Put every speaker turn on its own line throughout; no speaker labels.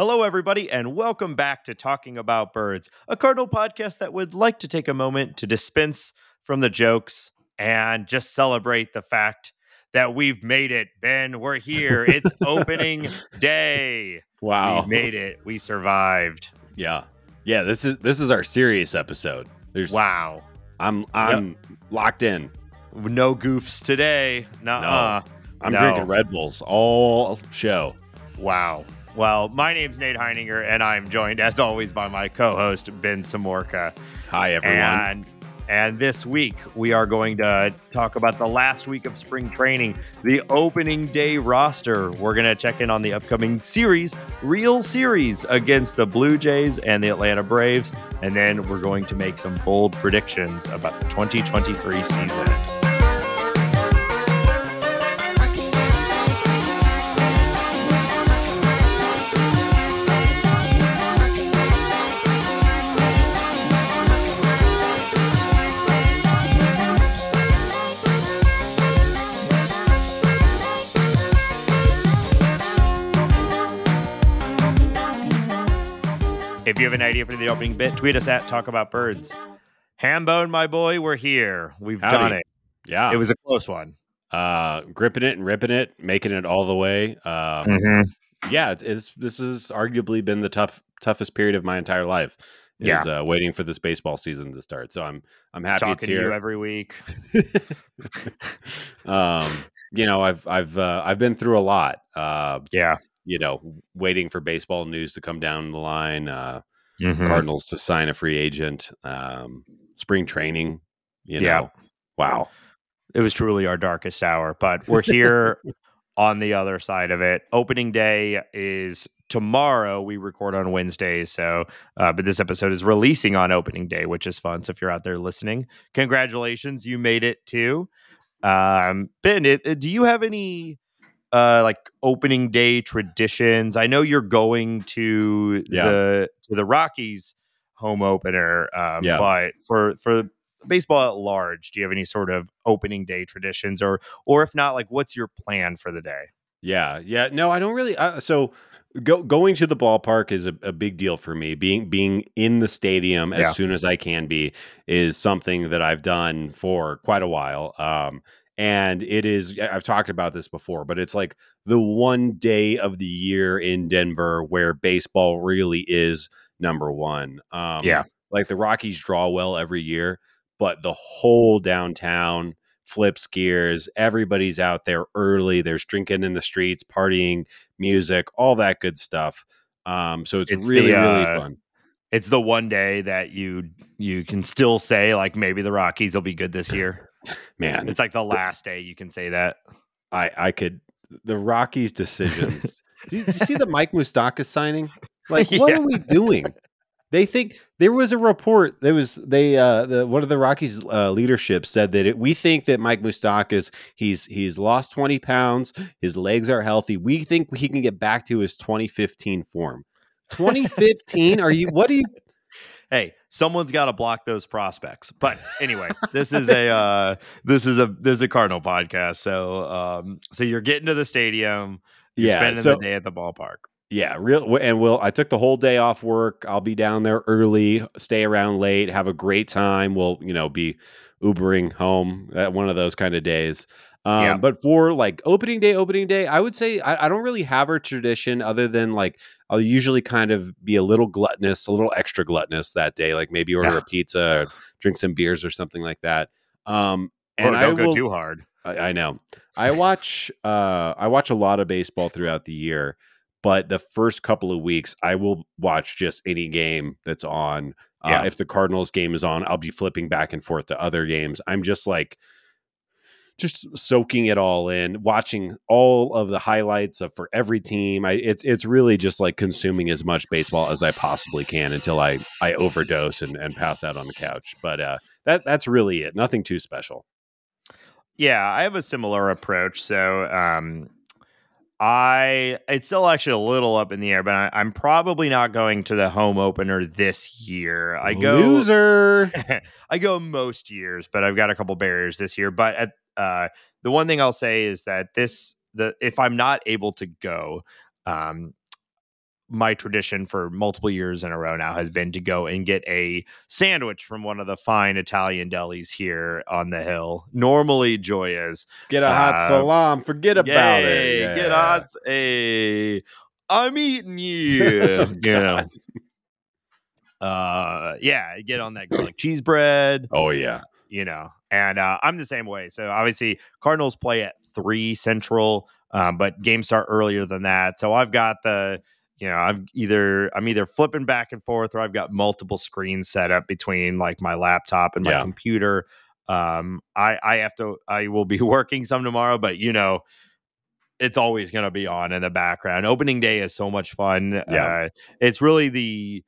Hello, everybody, and welcome back to Talking About Birds, a Cardinal podcast that would like to take a moment to dispense from the jokes and just celebrate the fact that we've made it. Ben, we're here. It's opening day.
Wow.
We made it. We survived.
Yeah. Yeah, this is this is our serious episode. There's
Wow.
I'm I'm locked in.
No goofs today. Nuh-uh.
I'm
No.
drinking Red Bulls all show.
Wow. Well, my name's Nate Heininger, and I'm joined, as always, by my co-host Ben Samorka.
Hi everyone.
And and this week we are going to talk about the last week of spring training, the opening day roster. We're going to check in on the upcoming series, real series against the Blue Jays and the Atlanta Braves, and then we're going to make some bold predictions about the 2023 season. If you have an idea for the opening bit, tweet us at Talk About Birds. Hambone, my boy, we're here. We've
Howdy.
done it.
yeah.
It was a close one.
uh gripping it and ripping it, making it all the way. Um
Mm-hmm.
yeah, it's, it's this has arguably been the tough toughest period of my entire life. Is
Yeah.
uh, waiting for this baseball season to start. So I'm I'm happy
Talking
it's
to you
here.
every week.
um, you know, I've I've uh, I've been through a lot. Uh,
Yeah.
You know, waiting for baseball news to come down the line, uh,
Mhm.
Cardinals to sign a free agent, um, spring training. You know,
Yeah.
wow.
It was truly our darkest hour, but we're here on the other side of it. Opening day is tomorrow. We record on Wednesdays, so uh, but this episode is releasing on opening day, which is fun. So if you're out there listening, congratulations, you made it too. Um, ben, it, uh, do you have any uh like opening day traditions? I know you're going to
Yeah.
the to the Rockies home opener, um,
Yeah.
but for for baseball at large, do you have any sort of opening day traditions, or or if not, like what's your plan for the day?
Yeah, yeah. No, I don't really. Uh, so go, going to the ballpark is a, a big deal for me. Being being in the stadium as
Yeah.
soon as I can be is something that I've done for quite a while. Um, and it is. I've talked about this before, but it's like the one day of the year in Denver where baseball really is number one. Um,
Yeah.
like the Rockies draw well every year, but the whole downtown flips gears. Everybody's out there early. There's drinking in the streets, partying, music, all that good stuff. Um, so it's,
It's the,
really, really
uh,
fun.
It's the one day that you you can still say like maybe the Rockies will be good this year.
Man,
It's like the last day you can say that.
I, I could the Rockies' decisions. Did you, did you see the Mike Moustakas signing? Like, what
Yeah.
are we doing? They think there was a report. There was they uh the one of the Rockies uh, leadership said that it, we think that Mike Moustakas he's he's lost twenty pounds. His legs are healthy. We think he can get back to his 2015 form. 2015? are you? What are you?
Hey, someone's got to block those prospects. But anyway, this is a uh, this is a this is a Cardinal podcast. So um, so you're getting to the stadium. You're
Yeah.
spending
So
the day at the ballpark.
Yeah, real and we'll I took the whole day off work. I'll be down there early, stay around late, have a great time. We'll, you know, be Ubering home at one of those kind of days. Um,
Yeah.
but for like opening day, opening day, I would say I, I don't really have a tradition other than like I'll usually kind of be a little gluttonous, a little extra gluttonous that day, like maybe order
Yeah.
a pizza or drink some beers or something like that. Um
And oh,
I
don't go
will,
too hard.
I, I know. I watch uh I watch a lot of baseball throughout the year, but the first couple of weeks I will watch just any game that's on. Uh, if the Cardinals game is on, I'll be flipping back and forth to other games. I'm just like just soaking it all in, watching all of the highlights of for every team. I it's it's really just like consuming as much baseball as I possibly can until I I overdose and, and pass out on the couch. But uh that that's really it. Nothing too special.
Yeah, I have a similar approach. So, um, I it's still actually a little up in the air, but I, I'm probably not going to the home opener this year. I go
loser.
I go most years, but I've got a couple barriers this year. But at, uh, the one thing I'll say is that this the if I'm not able to go, um, my tradition for multiple years in a row now has been to go and get a sandwich from one of the fine Italian delis here on the hill. Normally Gioia's.
Get a hot
Uh,
salam. Forget about it.
Yay,
Yeah.
Get hot. Hey, I'm eating you.
Oh,
you know. Uh, yeah, get on that garlic cheese bread
Oh yeah.
you know and uh, i'm the same way so obviously cardinals play at three central um, but games start earlier than that so i've got the you know i've either i'm either flipping back and forth or i've got multiple screens set up between like my laptop and my
Yeah.
computer um i i have to i will be working some tomorrow but you know it's always going to be on in the background opening day is so much fun
Yeah.
uh it's really the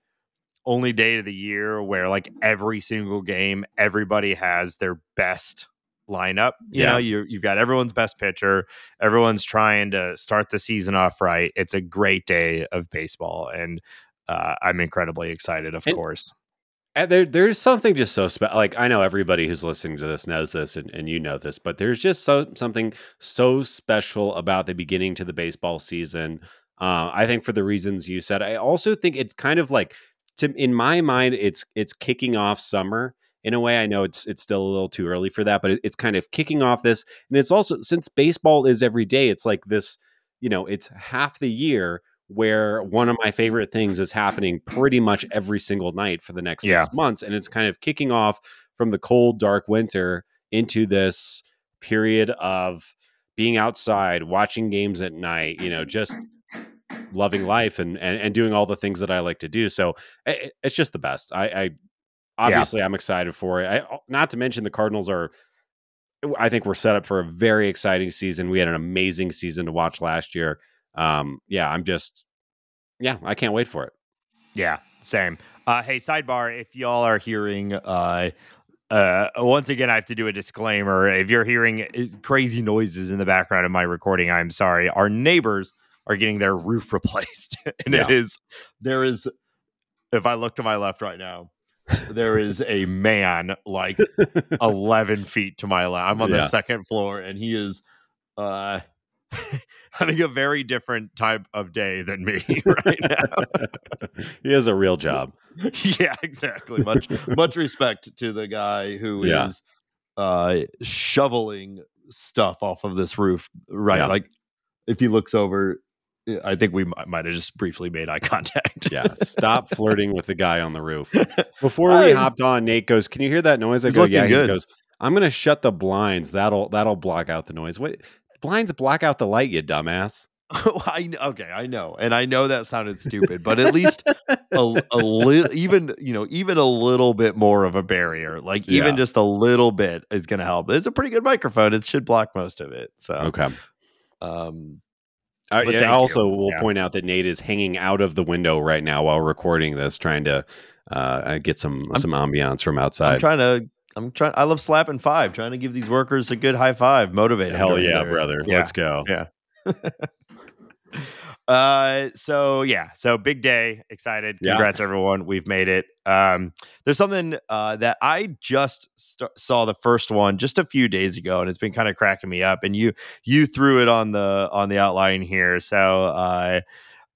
only day of the year where like every single game everybody has their best lineup you
Yeah.
know you you've got everyone's best pitcher everyone's trying to start the season off right it's a great day of baseball and uh, i'm incredibly excited of
And-
course
And there, there's something just so special. Like I know everybody who's listening to this knows this, and, and you know this, but there's just so something so special about the beginning to the baseball season. Uh, I think for the reasons you said. I also think it's kind of like, to in my mind, it's it's kicking off summer in a way. I know it's it's still a little too early for that, but it, it's kind of kicking off this, and it's also since baseball is every day. It's like this, you know, it's half the year where one of my favorite things is happening pretty much every single night for the next six months. And it's kind of kicking off from the cold, dark winter into this period of being outside, watching games at night, you know, just loving life and, and, and doing all the things that I like to do. So i- it's just the best. I, I obviously I'm excited for it. I, not to mention the Cardinals are, I think we're set up for a very exciting season. We had an amazing season to watch last year. Um, yeah, I'm just, yeah, I can't wait for it.
Yeah, same. Uh, hey, sidebar: if y'all are hearing, uh, uh, once again, I have to do a disclaimer. If you're hearing uh, crazy noises in the background of my recording, I'm sorry. Our neighbors are getting their roof replaced, and it
Yeah.
is there is. If I look to my left right now, there is a man like 11 feet to my left. I'm on
Yeah.
the second floor, and he is uh, having a very different type of day than me right now.
he has a real job.
yeah, exactly. Much much respect to the guy who is
Yeah.
uh shoveling stuff off of this roof. Right.
Yeah.
Like if he looks over, I think we might, have just briefly made eye contact.
Yeah, stop flirting with the guy on the roof. Before we hopped on, Nate goes, "Can you hear that noise?" I go, "Yeah." He
good.
goes, "I'm going to shut the blinds. That'll that'll block out the noise." What blinds block out the light, you dumbass?
I okay, I know, and I know that sounded stupid, but at least a, a little, even you know, even a little bit more of a barrier, like even
Yeah.
just a little bit, is going to help. It's a pretty good microphone; it should block most of it. So,
Okay.
um,
Uh, yeah,
thank you.
also, we'll
Yeah.
point out that Nate is hanging out of the window right now while recording this, trying to uh, get some
I'm-
some ambiance from outside.
I'm trying to. I'm trying. I love slapping five. Trying to give these workers a good high five, Motivate.
Hell yeah,
their-
brother!
Yeah.
Let's go.
Yeah. uh so yeah so big day excited
Yeah.
congrats everyone we've made it um there's something uh that i just st- saw the first one just a few days ago and it's been kind of cracking me up and you you threw it on the on the outline here so uh,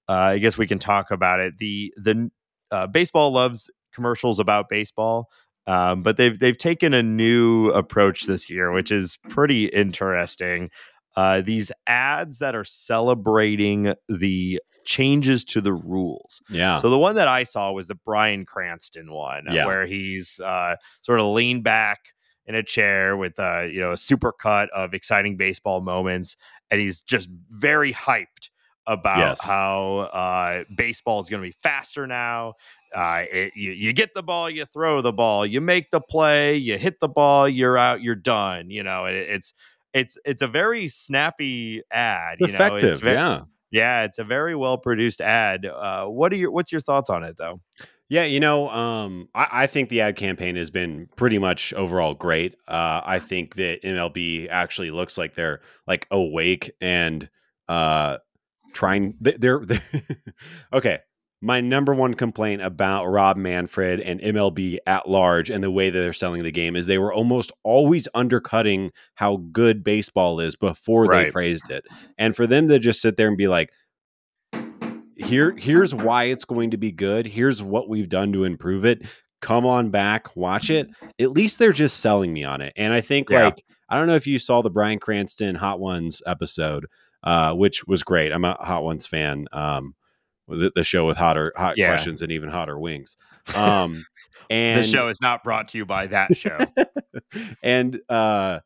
uh i guess we can talk about it the the uh, baseball loves commercials about baseball um, but they've they've taken a new approach this year, which is pretty interesting. Uh, these ads that are celebrating the changes to the rules.
Yeah,
So the one that I saw was the Bryan Cranston one,
Yeah.
where he's uh, sort of leaned back in a chair with uh, you know a super cut of exciting baseball moments, and he's just very hyped about
Yes.
how uh, baseball is going to be faster now. Uh, it, you, you get the ball, you throw the ball, you make the play, you hit the ball, you're out, you're done. You know, it, it's it's it's a very snappy ad.
It's
you know,
effective.
it's ve-
yeah,
yeah, it's a very well produced ad. Uh, what are your what's your thoughts on it though?
Yeah, you know, um, I, I think the ad campaign has been pretty much overall great. Uh, I think that MLB actually looks like they're like awake and uh, trying. they- They're, they're okay. My number one complaint about Rob Manfred and MLB at large and the way that they're selling the game is they were almost always undercutting how good baseball is before they praised it. And for them to just sit there and be like, here here's why it's going to be good. Here's what we've done to improve it. Come on back, watch it. At least they're just selling me on it. And I think
Yeah.
like I don't know if you saw the Bryan Cranston Hot Ones episode, uh, which was great. I'm a Hot Ones fan. Um, the, the show with hotter hot
Yeah.
questions and even hotter wings. Um, and
the show is not brought to you by that show.
and uh,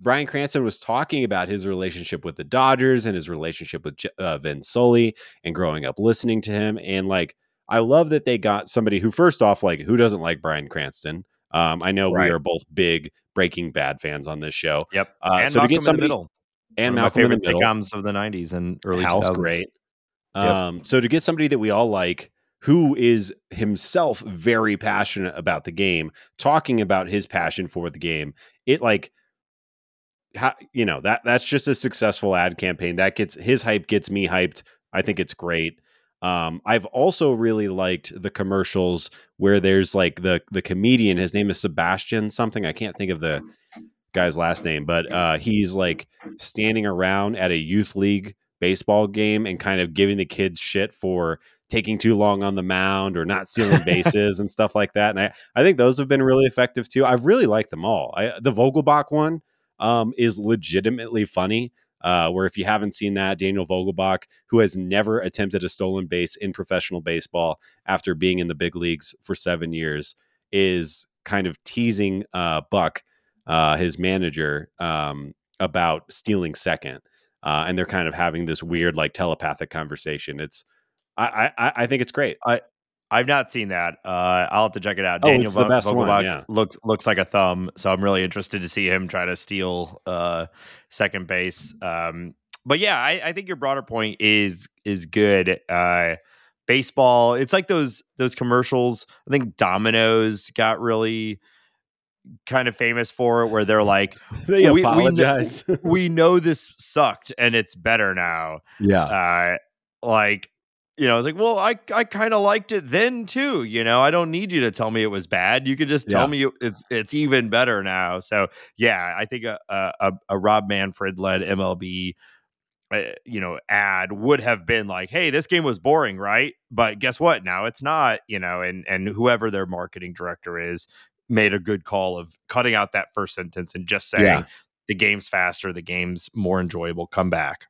Bryan Cranston was talking about his relationship with the Dodgers and his relationship with uh, Vin Scully and growing up listening to him. And like, I love that they got somebody who, first off, like, who doesn't like Bryan Cranston? Um, I know we are both big Breaking Bad fans on this show.
yep.
Uh,
and
so to
Malcolm
get
in the
somebody
middle.
and Malcolm
my
in the
favorite
middle,
sitcoms of the '90s and early
Hal's
2000s.
great.
Yep.
Um, so to get somebody that we all like, who is himself very passionate about the game, talking about his passion for the game, it like, how, you know that that's just a successful ad campaign. That gets his hype gets me hyped. I think it's great. Um, I've also really liked the commercials where there's like the the comedian. His name is Sebastian something. I can't think of the guy's last name, but uh, he's like standing around at a youth league baseball game and kind of giving the kids shit for taking too long on the mound or not stealing bases and stuff like that. And I, I think those have been really effective too. I've really liked them all. I, the Vogelbach one um, is legitimately funny. Uh, where if you haven't seen that, Daniel Vogelbach, who has never attempted a stolen base in professional baseball after being in the big leagues for seven years, is kind of teasing uh, Buck, uh, his manager, um, about stealing second. Uh, and they're kind of having this weird, like telepathic conversation. It's, I, I, I think it's great.
I I've not seen that. Uh, I'll have to check it out.
Oh,
Daniel
it's the best one,
Vogelbach
yeah.
looks looks like a thumb, so I'm really interested to see him try to steal uh, second base. Um, but yeah, I, I think your broader point is is good. Uh, baseball, it's like those those commercials. I think Domino's got really kind of famous for it, where they're like,
They
We- we
apologize.
"We know this sucked, and it's better now."
yeah.
uh like you know it's like well i i kind of liked it then too you know i don't need you to tell me it was bad you can just tell
Yeah.
me it's it's even better now so yeah i think a a, a- a rob manfred led mlb uh, you know ad would have been like hey this game was boring right but guess what now it's not you know and and whoever their marketing director is made a good call of cutting out that first sentence and just saying
Yeah.
the game's faster the game's more enjoyable come back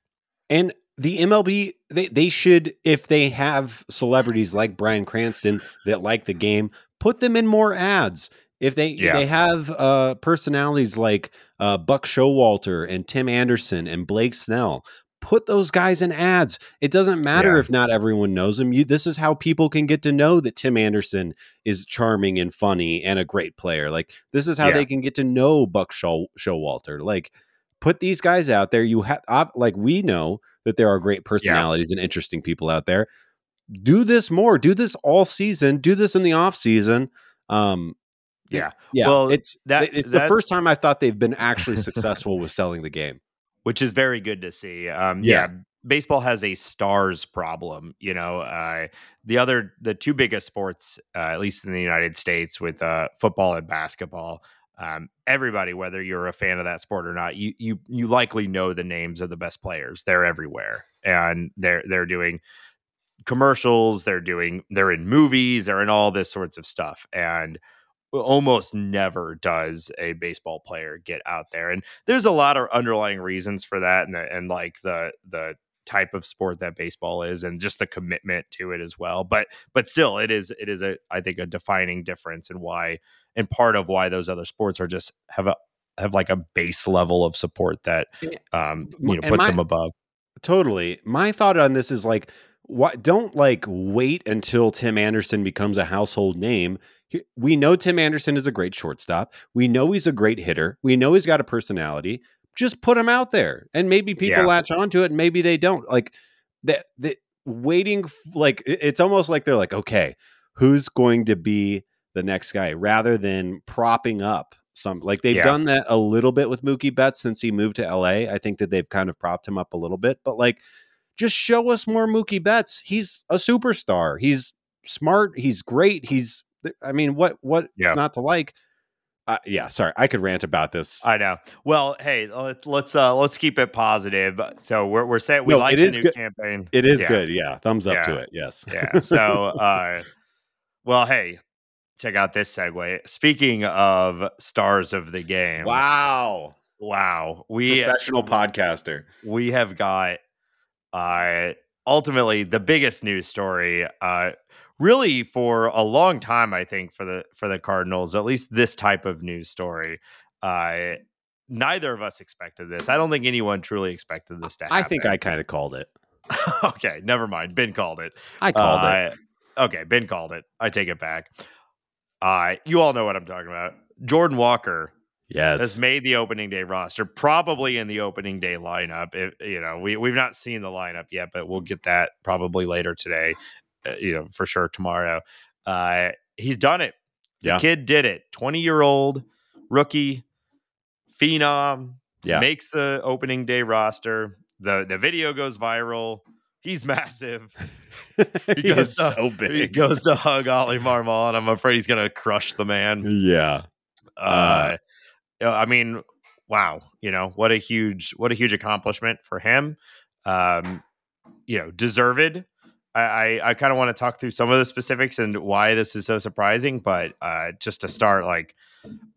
And the MLB, they, they should, if they have celebrities like Bryan Cranston that like the game, put them in more ads. If they
Yeah.
they have uh, personalities like uh, Buck Showalter and Tim Anderson and Blake Snell, put those guys in ads. It doesn't matter
Yeah.
if not everyone knows them. You, this is how people can get to know that Tim Anderson is charming and funny and a great player. Like this is how
Yeah.
they can get to know Buck Show, Showalter. Like put these guys out there. You have like we know that there are great personalities and interesting people out there. Do this more. Do this all season. Do this in the off season. Um,
Yeah.
yeah.
Well,
it's
that-
it's the first time I thought they've been actually successful with selling the game.
Which is very good to see. Um,
Yeah.
yeah. baseball has a stars problem. You know, uh, the other, the two biggest sports, uh, at least in the United States, with uh, football and basketball. Um, everybody, whether you're a fan of that sport or not, you you you likely know the names of the best players. They're everywhere, and they're they're doing commercials. They're doing they're in movies. They're in all this sorts of stuff, and almost never does a baseball player get out there and there's a lot of underlying reasons for that and, the- and like the the type of sport that baseball is and just the commitment to it as well but but still it is it is a i think a defining difference in why and part of why those other sports are just have a have like a base level of support that um you know
And
puts
my-
them above
Totally. My thought on this is like, what? Don't like wait until Tim Anderson becomes a household name. We know Tim Anderson is a great shortstop. We know he's a great hitter. We know he's got a personality. Just put him out there, and maybe people
Yeah.
latch onto it, and maybe they don't. Like that. The, waiting, like it's almost like they're like, okay, who's going to be the next guy, rather than propping up some. Like they've
Yeah.
done that a little bit with Mookie Betts since he moved to LA. I think that they've kind of propped him up a little bit, but like just show us more Mookie Betts. He's a superstar. He's smart. He's great. He's I mean, what what
Yeah.
not to like? uh, yeah, sorry, I could rant about this.
I know. Well, hey, let's let's uh, let's keep it positive. So we're we're saying we
No,
like
it
the
is
new
good.
campaign.
It is
Yeah.
good. Yeah, thumbs up to it. Yes.
Yeah. So, uh, well, hey, check out this segue. Speaking of stars of the game,
wow,
wow, we
professional podcaster.
we have got uh ultimately the biggest news story uh really for a long time i think for the for the cardinals at least this type of news story uh neither of us expected this i don't think anyone truly expected this to happen
I think I kind of called it.
okay never mind ben called it
I called it.
Uh, okay ben called it i take it back uh you all know what i'm talking about jordan walker
Yes.
has made the opening day roster, probably in the opening day lineup. If, you know, we we've not seen the lineup yet, but we'll get that probably later today. Uh, you know, for sure tomorrow. Uh, he's done it. The
Yeah.
kid did it. Twenty year old rookie phenom
Yeah.
makes the opening day roster. the The video goes viral. He's massive.
he
goes to-
so big.
He goes to hug Oli Marmol, and I'm afraid he's gonna crush the man.
yeah.
Uh, uh, I mean, wow, you know what a huge what a huge accomplishment for him. Um, you know, deserved. I I, I kind of want to talk through some of the specifics and why this is so surprising, but uh, just to start, like,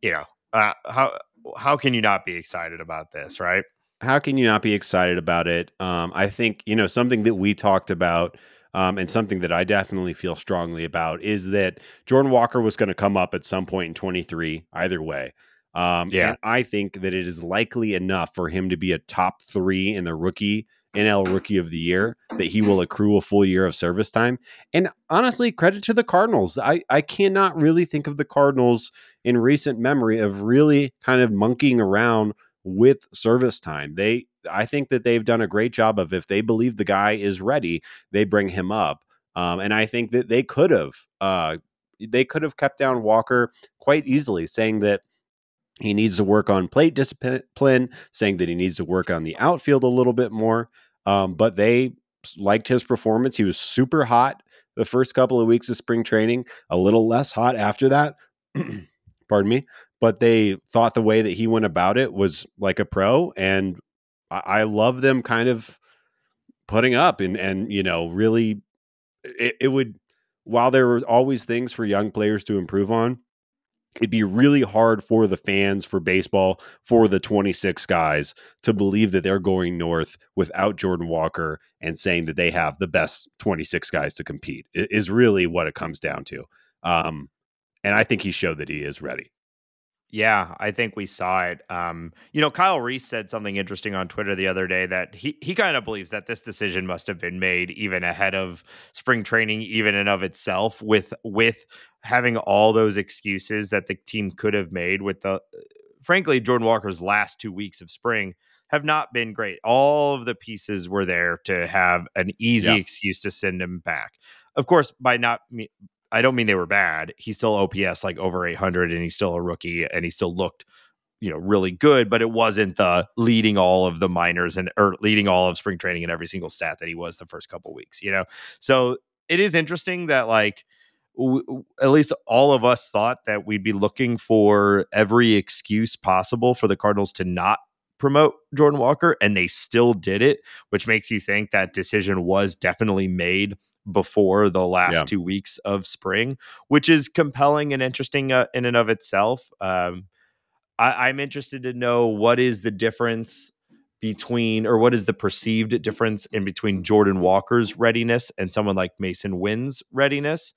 you know, uh, how how can you not be excited about this, right?
how can you not be excited about it? Um, I think you know something that we talked about, um, and something that I definitely feel strongly about is that Jordan Walker was going to come up at some point in 23, either way. Um,
Yeah.
and I think that it is likely enough for him to be a top three in the rookie NL Rookie of the Year that he will accrue a full year of service time. And honestly, credit to the Cardinals. I I cannot really think of the Cardinals in recent memory of really kind of monkeying around with service time. They I think that they've done a great job of if they believe the guy is ready, they bring him up. Um, and I think that they could have uh, they could have kept down Walker quite easily, saying that he needs to work on plate discipline, saying that he needs to work on the outfield a little bit more. Um, but they liked his performance. He was super hot the first couple of weeks of spring training, a little less hot after that. Pardon me but they thought the way that he went about it was like a pro and i, I love them kind of putting up and and you know really it, it would while there were always things for young players to improve on it'd be really hard for the fans for baseball for the 26 guys to believe that they're going north without jordan walker and saying that they have the best 26 guys to compete is really what it comes down to. Um, and i think he showed that he is ready
Yeah, I think we saw it. Um, you know, Kyle Reese said something interesting on Twitter the other day that he he kind of believes that this decision must have been made even ahead of spring training, even in of itself, with with having all those excuses that the team could have made with the frankly, Jordan Walker's last two weeks of spring have not been great. All of the pieces were there to have an easy
Yeah.
excuse to send him back. Of course, by not I don't mean they were bad. He's still OPS like over 800 and he's still a rookie and he still looked, you know, really good, but it wasn't the leading all of the minors and or leading all of spring training in every single stat that he was the first couple weeks, you know. So, it is interesting that like w- at least all of us thought that we'd be looking for every excuse possible for the Cardinals to not promote Jordan Walker and they still did it, which makes you think that decision was definitely made before the last
Yeah.
two weeks of spring, which is compelling and interesting uh, in and of itself. Um, I, I'm interested to know what is the difference between, or what is the perceived difference in between Jordan Walker's readiness and someone like Masyn Winn's readiness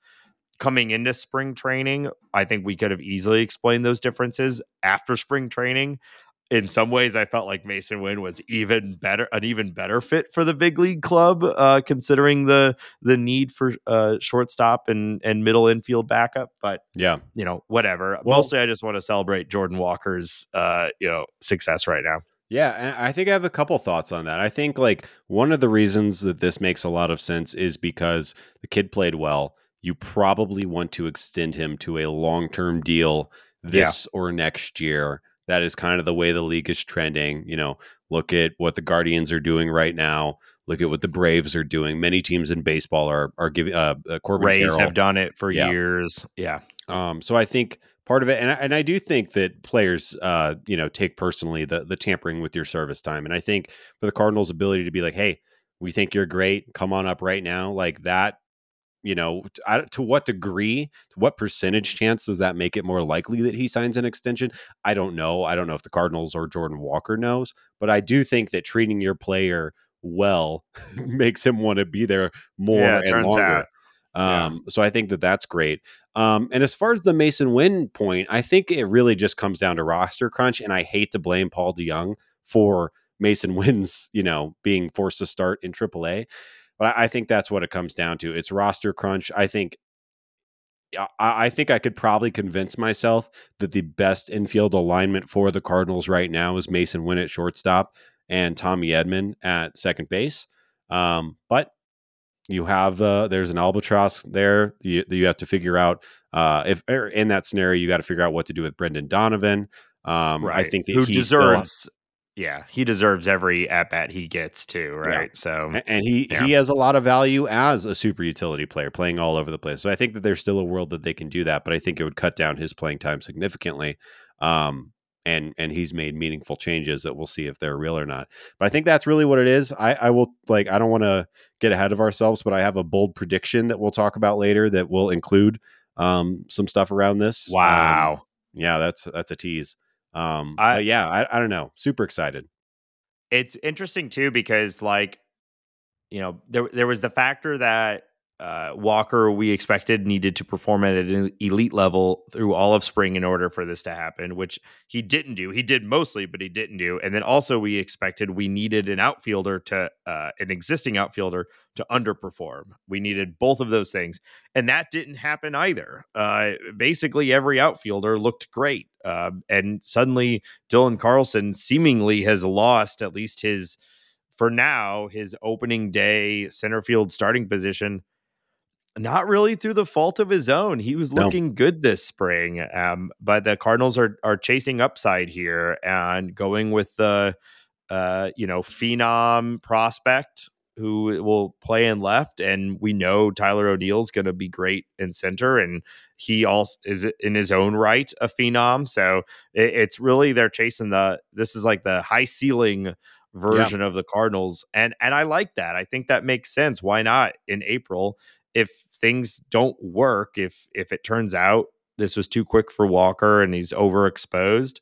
coming into spring training. I think we could have easily explained those differences after spring training. In some ways, I felt like Masyn Winn was even better, an even better fit for the big league club, uh, considering the the need for uh, shortstop and and middle infield backup. But
yeah
you know, whatever.
Well-
Mostly, I just want to celebrate Jordan Walker's uh, you know success right now.
Yeah, and I think I have a couple thoughts on that. I think like one of the reasons that this makes a lot of sense is because the kid played well. You probably want to extend him to a long-term deal this or next year. That is kind of the way the league is trending. You know, look at what the Guardians are doing right now. Look at what the Braves are doing. Many teams in baseball are are giving uh, uh Corbin
Rays
Carroll.
have done it for
Yeah.
years. Yeah,
Um, so I think part of it. And I, and I do think that players, uh, you know, take personally the the tampering with your service time. And I think for the Cardinals' ability to be like, hey, we think you're great, come on up right now, like that. You know, to, to what degree, to what percentage chance does that make it more likely that he signs an extension? I don't know. I don't know if the Cardinals or Jordan Walker knows, but I do think that treating your player well makes him want to be there more
Yeah,
and longer.
out. Yeah.
Um, So I think that that's great. Um, and as far as the Masyn Winn point, I think it really just comes down to roster crunch. And I hate to blame Paul DeJong for Masyn Winn's, you know, being forced to start in AAA. But I I think that's what it comes down to. It's roster crunch. I think. I I think I could probably convince myself that the best infield alignment for the Cardinals right now is Masyn Winn at shortstop and Tommy Edman at second base. Um, but you have uh, there's an albatross there you, that you have to figure out uh, if er, in that scenario you got to figure out what to do with Brendan Donovan. Um, I think that
who deserves. Yeah, he deserves every at bat he gets too, right? So
and he
Yeah.
he has a lot of value as a super utility player playing all over the place. So I think that there's still a world that they can do that, but I think it would cut down his playing time significantly. Um, and and he's made meaningful changes that we'll see if they're real or not. But I think that's really what it is. I, I will like I don't want to get ahead of ourselves, but I have a bold prediction that we'll talk about later that will include um, some stuff around this. Um,
wow.
yeah, that's that's a tease. Um,
I-
but yeah, I, I don't know. Super excited.
it's interesting too because like you know there there was the factor that uh, Walker we expected needed to perform at an elite level through all of spring in order for this to happen, which he didn't do. He did mostly, but he didn't do. And then also we expected we needed an outfielder to uh, an existing outfielder to underperform. We needed both of those things, and that didn't happen either. Uh, basically, every outfielder looked great, uh, and suddenly Dylan Carlson seemingly has lost at least his, for now, his opening day center field starting position. Not really through the fault of his own. He was
No.
looking good this spring, um, but the Cardinals are are chasing upside here and going with the, uh, you know, phenom prospect who will play in left, and we know Tyler O'Neill's going to be great in center, and he also is in his own right a phenom. So it, it's really they're chasing the. This is like the high ceiling version of the Cardinals, and and I like that. I think that makes sense. Why not in April? If things don't work, if if it turns out this was too quick for Walker and he's overexposed,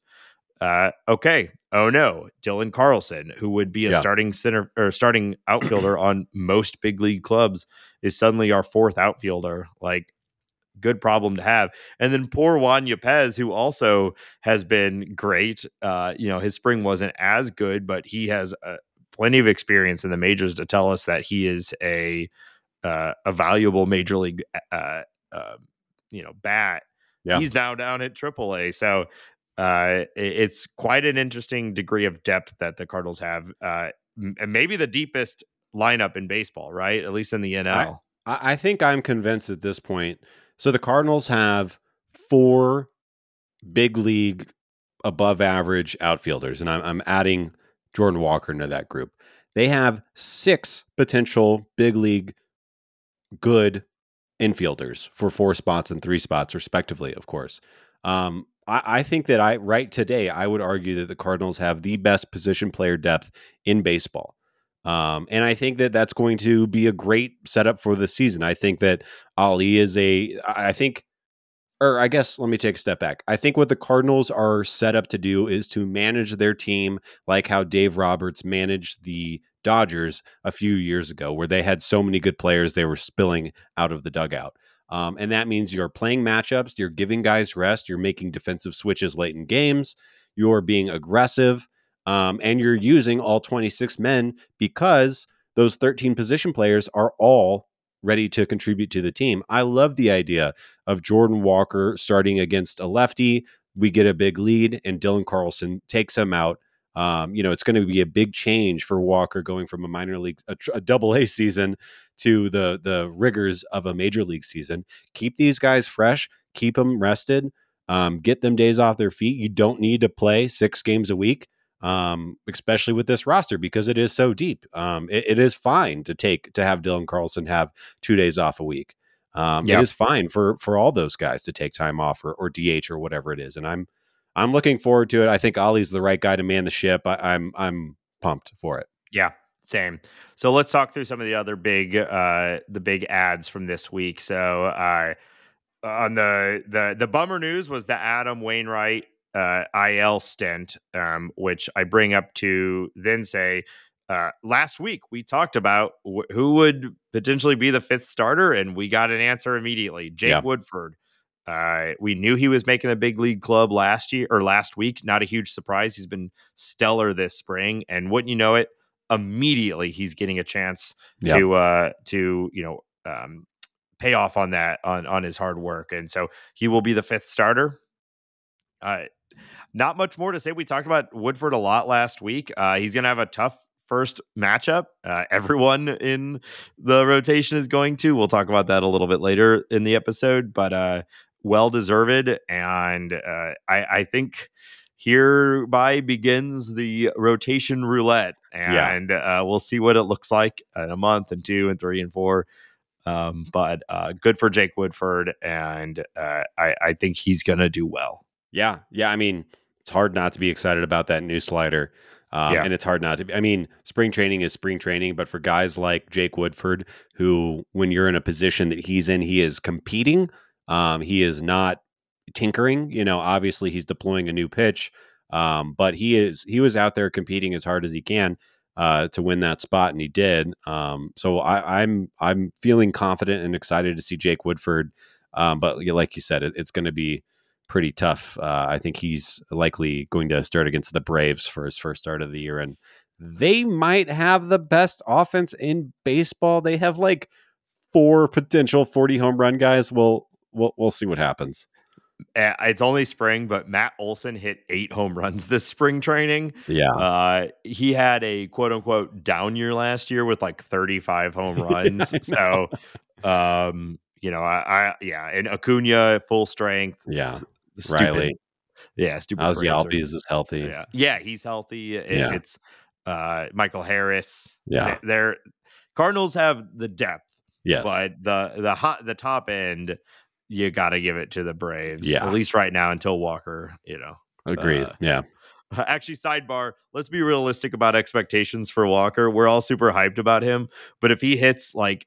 uh, okay. Oh no, Dylan Carlson, who would be a
Yeah.
starting center or starting outfielder on most big league clubs, is suddenly our fourth outfielder. Like, good problem to have. And then poor Juan Yepez, who also has been great. Uh, you know, his spring wasn't as good, but he has uh, plenty of experience in the majors to tell us that he is a uh, a valuable major league, uh, uh, you know, bat.
Yeah.
He's now down at AAA, so uh, it- it's quite an interesting degree of depth that the Cardinals have, uh, m- and maybe the deepest lineup in baseball, right? At least in the NL.
I, I think I'm convinced at this point. So the Cardinals have four big league above average outfielders, and I'm, I'm adding Jordan Walker into that group. They have six potential big league good infielders for four spots and three spots, respectively, of course. Um, I, I think that I right today, I would argue that the Cardinals have the best position player depth in baseball. Um, and I think that that's going to be a great setup for the season. I think that Ali is a, I think, or I guess let me take a step back. I think what the Cardinals are set up to do is to manage their team like how Dave Roberts managed the Dodgers a few years ago, where they had so many good players they were spilling out of the dugout. Um, and that means you're playing matchups, you're giving guys rest, you're making defensive switches late in games, you're being aggressive, um, and you're using all 26 men because those 13 position players are all ready to contribute to the team. I love the idea of Jordan Walker starting against a lefty. We get a big lead, and Dylan Carlson takes him out. Um, you know, it's going to be a big change for Walker going from a minor league, a, a double A season to the the rigors of a major league season. Keep these guys fresh, keep them rested, um, get them days off their feet. You don't need to play six games a week, um, especially with this roster because it is so deep. Um, it, it is fine to take to have Dylan Carlson have two days off a week. Um,
Yep.
It is fine for for all those guys to take time off or, or DH or whatever it is, and I'm I'm looking forward to it. I think Oli's the right guy to man the ship. I, I'm I'm pumped for it.
Yeah, same. So let's talk through some of the other big uh the big ads from this week. So uh on the the the bummer news was the Adam Wainwright uh IL stint um which I bring up to then say uh last week we talked about wh- who would potentially be the fifth starter and we got an answer immediately. Jake
Yeah.
Woodford. Uh, we knew he was making the big league club last year or last week. Not a huge surprise. He's been stellar this spring, and wouldn't you know it, immediately he's getting a chance to uh to you know um pay off on that on on his hard work and so he will be the fifth starter uh not much more to say. We talked about woodford a lot last week. Uh he's gonna have a tough first matchup. Uh everyone in the rotation is going to. We'll talk about that a little bit later in the episode but uh well deserved. And uh i i think hereby begins the rotation roulette.
Yeah.
and uh, we'll see what it looks like in a month and two and three and four. Um, but uh, good for jake woodford. And uh, I, I think he's gonna do well.
Yeah, yeah. I mean, it's hard not to be excited about that new slider. Um,
Yeah.
And it's hard not to be. I mean, spring training is spring training, but for guys like Jake Woodford, who, when you're in a position that he's in, he is competing. Um, he is not tinkering. You know, obviously he's deploying a new pitch, um, but he is he was out there competing as hard as he can uh, to win that spot, and he did. Um, so I, I'm I'm feeling confident and excited to see Jake Woodford. Um, but like you said, it, it's going to be pretty tough. Uh, I think he's likely going to start against the Braves for his first start of the year, and they might have the best offense in baseball. They have like four potential forty home run guys. We'll we'll, we'll see what happens.
Uh, it's only spring but matt olson hit eight home runs this spring training
Yeah,
uh, he had a quote unquote down year last year with like 35 home runs so um you know I, I yeah and acuna full strength
yeah.
Stupid-
Riley,
yeah stupid Ozzie
Albies is healthy.
Yeah, yeah, he's healthy. It-
Yeah.
It's uh, Michael Harris.
Yeah.
They- they're Cardinals have the depth,
Yes,
but the the hot the top end, you got to give it to the Braves.
Yeah.
at least right now until Walker. You know,
agreed.
uh,
yeah,
actually, sidebar. Let's be realistic about expectations for Walker. We're all super hyped about him, but if he hits like.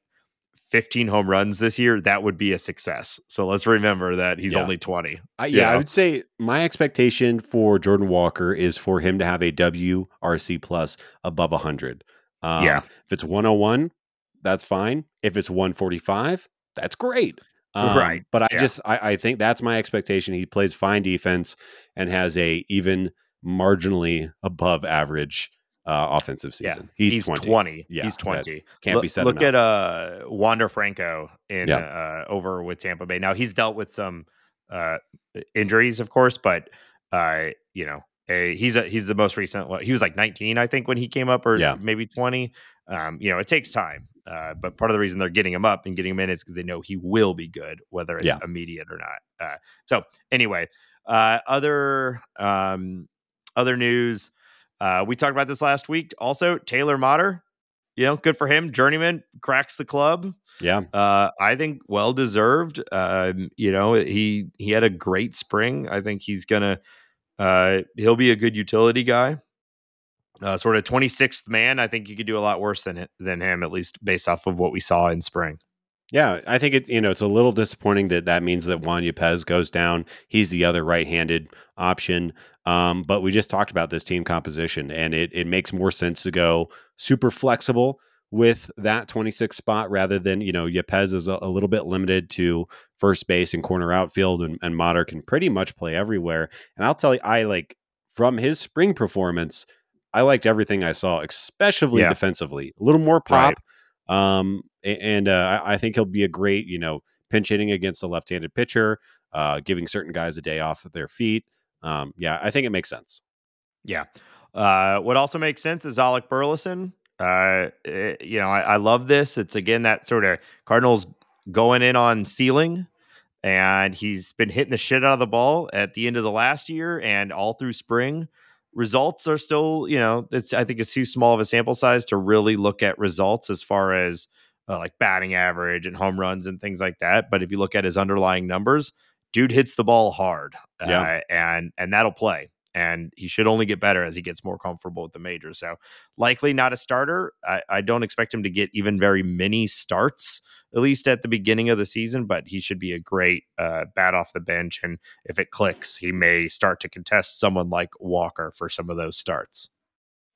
15 home runs this year, that would be a success. So let's remember that he's
Yeah.
only 20.
I, yeah, I would say my expectation for Jordan Walker is for him to have a WRC plus above 100. Um,
Yeah.
If it's 101, that's fine. If it's 145, that's great. Um,
Right,
But I
yeah.
just, I, I think that's my expectation. He plays fine defense and has a even marginally above average uh, offensive
Yeah,
season. He's,
He's,
20.
20.
Yeah,
he's 20.
Can't
look,
be said
Look
enough.
at uh Wander Franco in
Yeah.
uh, over with Tampa Bay. Now he's dealt with some uh injuries, of course, but uh you know a, he's a he's the most recent. Well, he was like 19, I think, when he came up, or
Yeah.
maybe 20. Um, you know, it takes time. Uh, but part of the reason they're getting him up and getting him in is because they know he will be good, whether it's
Yeah.
immediate or not. Uh, so anyway, uh, other um, other news. Uh, we talked about this last week. Also, Taylor Motter, you know, good for him. Journeyman cracks the club.
yeah.
Uh, I think well deserved. Um, you know, he he had a great spring. I think he's gonna uh, he'll be a good utility guy. Uh, sort of 26th man. I think you could do a lot worse than it, than him, at least based off of what we saw in spring.
Yeah, I think it. You know, it's a little disappointing that that means that Juan Yepez goes down. He's the other right-handed option. Um, but we just talked about this team composition, and it it makes more sense to go super flexible with that 26 spot rather than you know Yepez is a, a little bit limited to first base and corner outfield, and, and can pretty much play everywhere. And I'll tell you, I like from his spring performance, I liked everything I saw, especially
Yeah.
defensively. A little more pop.
Right.
Um, and uh, I I think he'll be a great, you know, pinch hitting against a left-handed pitcher, uh, giving certain guys a day off of their feet. Um, yeah, I think it makes sense.
Yeah. Uh, what also makes sense is Alec Burleson. Uh, eh, you know, I, I love this. It's again that sort of Cardinals going in on ceiling, and he's been hitting the shit out of the ball at the end of the last year and all through spring. Results are still, you know, it's I think it's too small of a sample size to really look at results as far as uh, like batting average and home runs and things like that. But if you look at his underlying numbers, dude hits the ball hard,
Yeah.
uh, and and that'll play. And he should only get better as he gets more comfortable with the majors. So likely not a starter. I, I don't expect him to get even very many starts, at least at the beginning of the season. But he should be a great uh, bat off the bench, and if it clicks, he may start to contest someone like Walker for some of those starts.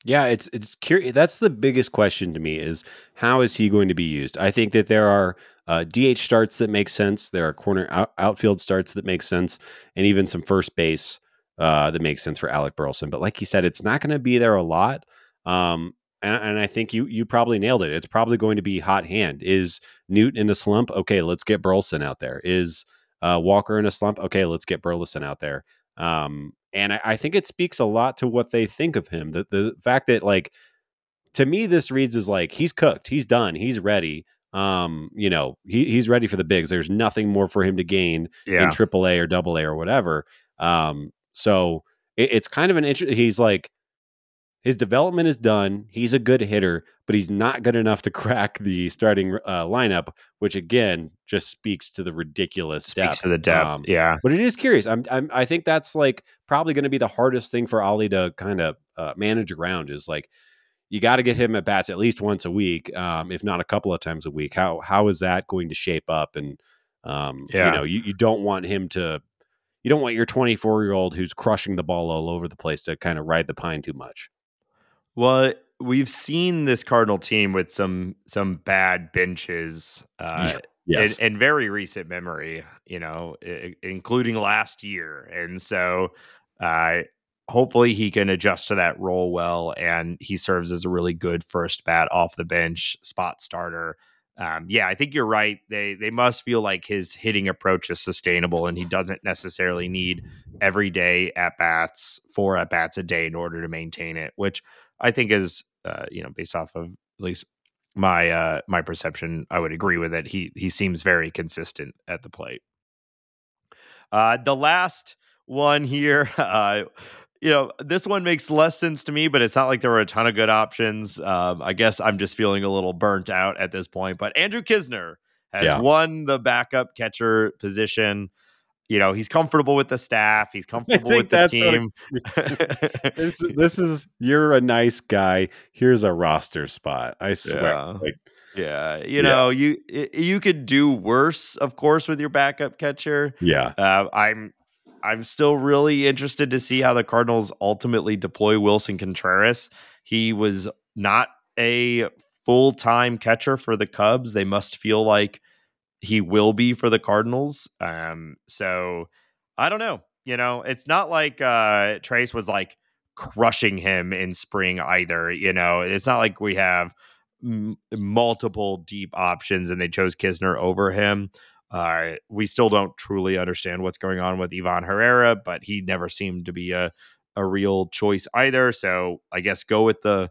Yeah, it's it's curious. That's the biggest question to me is how is he going to be used? I think that there are uh, DH starts that make sense. There are corner out, outfield starts that make sense, and even some first base uh, that makes sense for Alec Burleson. But like you said, it's not going to be there a lot. Um, and, and I think you you probably nailed it. It's probably going to be hot hand. Is Newt in a slump? Okay, let's get Burleson out there. Is uh, Walker in a slump? Okay, let's get Burleson out there. Um, and I, I think it speaks a lot to what they think of him. That the fact that like to me, this reads as like he's cooked, he's done, he's ready. Um, you know, he, he's ready for the bigs. There's nothing more for him to gain
Yeah,
in triple A or double A or whatever. Um, so it, it's kind of an interest. He's like, his development is done. He's a good hitter, but he's not good enough to crack the starting uh, lineup, which again just speaks to the ridiculous
speaks
depth.
to the depth.
Um,
yeah,
but it is curious. I'm, I'm I think that's like probably going to be the hardest thing for Oli to kind of uh, manage around is like you got to get him at bats at least once a week, um, if not a couple of times a week. How how is that going to shape up? And um,
Yeah.
you know, you, you don't want him to. You don't want your 24 year old who's crushing the ball all over the place to kind of ride the pine too much.
Well, we've seen this Cardinal team with some some bad benches uh,
Yes.
in, in very recent memory. You know, i- including last year, and so uh, hopefully he can adjust to that role well, and he serves as a really good first bat off the bench spot starter. Um, yeah, I think you're right. They they must feel like his hitting approach is sustainable, and he doesn't necessarily need every day at bats, four at bats a day in order to maintain it, which I think is uh, you know based off of at least my uh, my perception, I would agree with it. He he seems very consistent at the plate. Uh, the last one here, uh, you know, this one makes less sense to me, but it's not like there were a ton of good options. Um, I guess I'm just feeling a little burnt out at this point. But Andrew Knizner has
Yeah.
won the backup catcher position. You know, he's comfortable with the staff. He's comfortable with the team.
this, this is you're a nice guy. Here's a roster spot. I swear.
Yeah.
Like,
Yeah, you
Yeah.
know, you you could do worse, of course, with your backup catcher.
yeah.
Uh, I'm I'm still really interested to see how the Cardinals ultimately deploy Willson Contreras. He was not a full time catcher for the Cubs. They must feel like he will be for the Cardinals. Um, so I don't know. You know, it's not like uh, Tres was like crushing him in spring either. You know, it's not like we have m- multiple deep options and they chose Knizner over him. Uh, we still don't truly understand what's going on with Ivan Herrera, but he never seemed to be a a real choice either. So I guess go with the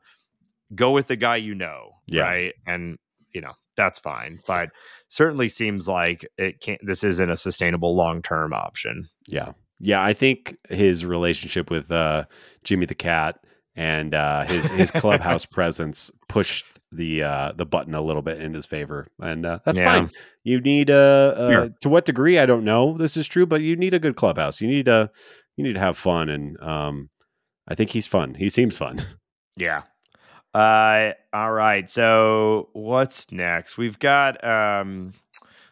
go with the guy you know,
Yeah.
right? And you know that's fine, but certainly seems like it can't. This isn't a sustainable long term option.
Yeah. Yeah. I think his relationship with uh, Jimmy the Cat and uh, his his clubhouse presence pushed the uh, the button a little bit in his favor, and uh, that's
Yeah.
fine. You need uh, uh
Sure.
to what degree I don't know. This is true, but you need a good clubhouse. You need a you need to have fun, and um, I think he's fun. He seems fun.
Yeah. Uh all right. So what's next? We've got um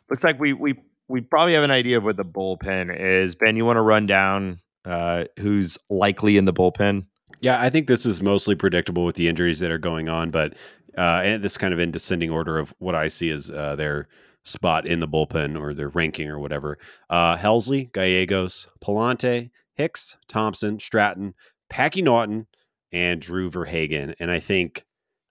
looks like we we we probably have an idea of what the bullpen is. Ben, you want to run down uh who's likely in the bullpen?
Yeah, I think this is mostly predictable with the injuries that are going on, but uh, and this kind of in descending order of what I see as uh, their spot in the bullpen or their ranking or whatever. Uh, Helsley, Gallegos, Pallante, Hicks, Thompson, Stratton, Packy Naughton, and Drew Verhagen. And I think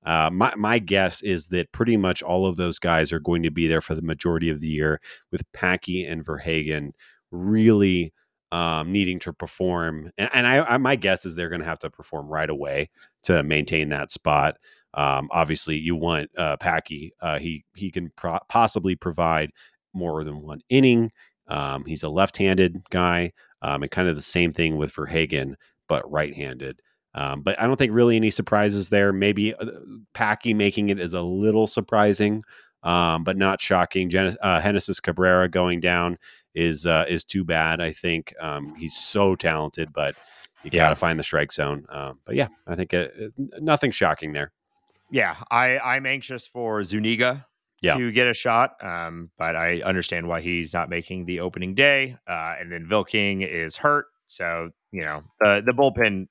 uh, my my guess is that pretty much all of those guys are going to be there for the majority of the year, with Packy and Verhagen really um, needing to perform. And, and I, I, my guess is they're going to have to perform right away to maintain that spot. Um, obviously, you want uh, Packy. Uh, he he can pro- possibly provide more than one inning. Um, he's a left-handed guy, um, and kind of the same thing with Verhagen, but right-handed. Um, but I don't think really any surprises there. Maybe uh, Packy making it is a little surprising. um, but not shocking. Gen- uh, Genesis Cabrera going down is uh, is too bad. I think um, he's so talented, but you
Yeah.
got to find the strike zone. Um, but yeah, I think it, it- nothing shocking there.
Yeah, I I'm anxious for Zuniga
Yeah.
to get a shot, um, but I understand why he's not making the opening day. Uh, and then Wilking is hurt, so you know the the bullpen,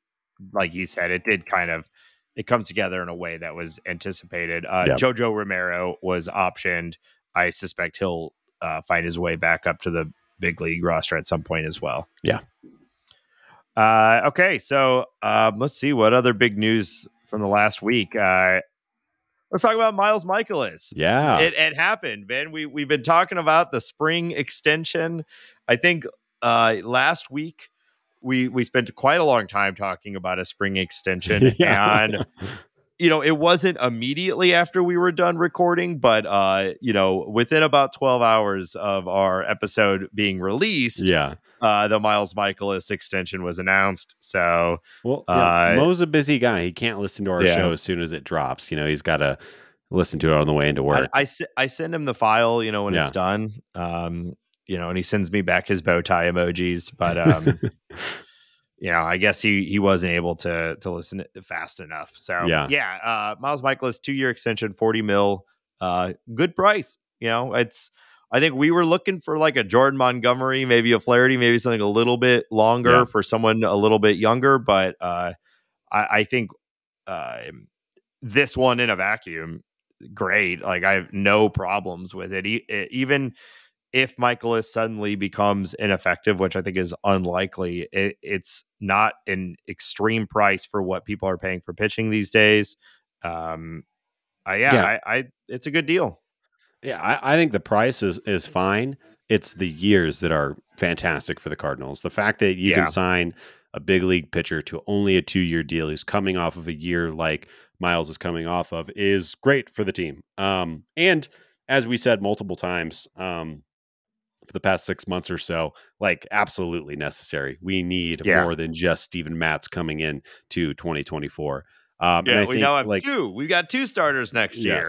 like you said, it did kind of it comes together in a way that was anticipated. Uh,
Yeah.
Jojo Romero was optioned. I suspect he'll uh, find his way back up to the big league roster at some point as well.
Yeah.
Uh, okay, so um, let's see what other big news from the last week. Uh, let's talk about Miles Mikolas.
Yeah,
It, it happened, man. We we've been talking about the spring extension. I think uh, last week we we spent quite a long time talking about a spring extension,
Yeah.
and you know it wasn't immediately after we were done recording, but uh, you know within about twelve hours of our episode being released,
yeah.
uh, the Miles Mikolas extension was announced. So
Well, yeah,
Uh,
Mo's a busy guy. He can't listen to our
Yeah.
show as soon as it drops. You know, he's got to listen to it on the way into work.
I, se- I send him the file, you know, when
Yeah.
it's done. Um, you know, and he sends me back his bow tie emojis. But um, you know, I guess he he wasn't able to to listen fast enough. So
Yeah.
yeah. Uh, Miles Mikolas two year extension, forty mil, uh, good price. You know, it's. I think we were looking for like a Jordan Montgomery, maybe a Flaherty, maybe something a little bit longer
Yeah.
for someone a little bit younger. But uh, I, I think uh, this one in a vacuum, great. Like I have no problems with it. E- even if Mikolas suddenly becomes ineffective, which I think is unlikely, it, it's not an extreme price for what people are paying for pitching these days. Um, I, yeah,
Yeah.
I, I, it's a good deal.
Yeah, I, I think the price is is fine. It's the years that are fantastic for the Cardinals. The fact that you
Yeah.
can sign a big league pitcher to only a two year deal, who's coming off of a year like Miles is coming off of, is great for the team. Um, and as we said multiple times, um, for the past six months or so, like absolutely necessary. We need
Yeah.
more than just Steven Matz coming in to 2024. Um, and
Yeah,
I
we
think,
now have
like,
two. We've got two starters next year.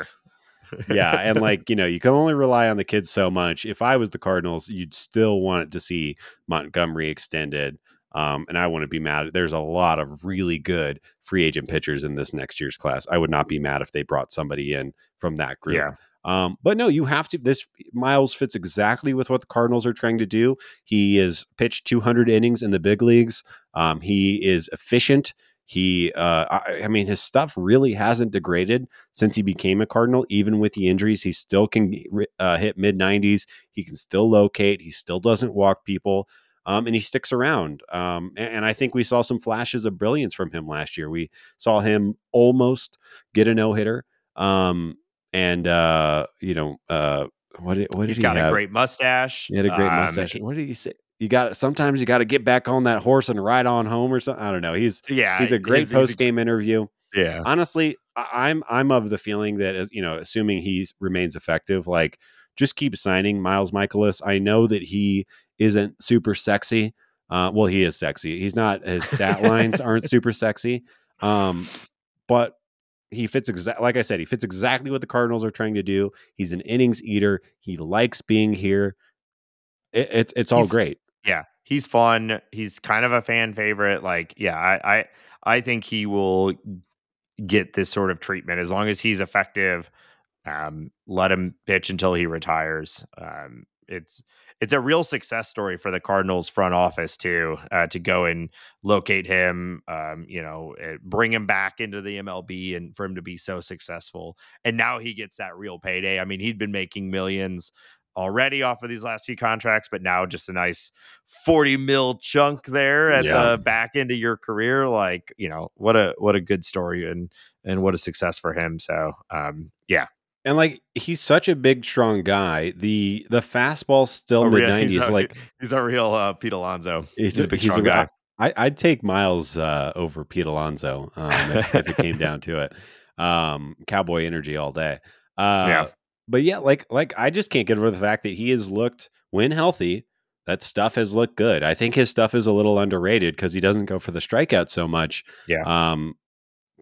Yeah, and like you know, you can only rely on the kids so much. If I was the Cardinals, you'd still want to see Montgomery extended, um, and I wouldn't be mad. There's a lot of really good free agent pitchers in this next year's class. I would not be mad if they brought somebody in from that group.
Yeah.
Um, but no, you have to. This Miles fits exactly with what the Cardinals are trying to do. He is pitched 200 innings in the big leagues. Um, he is efficient. He, uh, I, I mean, his stuff really hasn't degraded since he became a Cardinal. Even with the injuries, he still can uh, hit mid 90s. He can still locate. He still doesn't walk people. Um, and he sticks around. Um, and, and I think we saw some flashes of brilliance from him last year. We saw him almost get a no hitter. Um, and uh, you know, uh, what did what did
He's
he
got
have?
a great mustache.
He had a great
Um,
mustache.
he-
what did he say? You got sometimes you got to get back on that horse and ride on home or something. I don't know. He's
yeah,
he's a great
he's- he's a-
post game interview.
Yeah,
Honestly, I'm I'm of the feeling that as you know, assuming he remains effective, like just keep signing Miles Mikolas. I know that he isn't super sexy. Uh, well, he is sexy. He's not. His stat lines aren't super sexy. Um, but he fits exactly like I said. He fits exactly what the Cardinals are trying to do. He's an innings eater. He likes being here. It, it's it's all
He's-
great.
yeah, he's fun. He's kind of a fan favorite. Like, yeah, I, I, I think he will get this sort of treatment as long as he's effective. Um, let him pitch until he retires. Um, it's it's a real success story for the Cardinals front office too uh, to go and locate him. Um, you know, eh, bring him back into the MLB and for him to be so successful. And now he gets that real payday. I mean, he'd been making millions already off of these last few contracts, but now just a nice 40 mil chunk there at
Yeah.
the back end of your career. Like, you know, what a what a good story and and what a success for him. So um yeah.
And like he's such a big, strong guy. The the fastball still
A
mid
real-
nineties.
he's a-
Like
he's a real uh, Pete Alonso.
he's,
He's a big
he's
strong guy.
I, I'd take Miles uh, over Pete Alonso um, if, if it came down to it. Um, cowboy energy all day. Uh,
Yeah.
But yeah, like like I just can't get over the fact that he has looked when healthy. That stuff has looked good. I think his stuff is a little underrated because he doesn't go for the strikeout so much.
Yeah.
Um,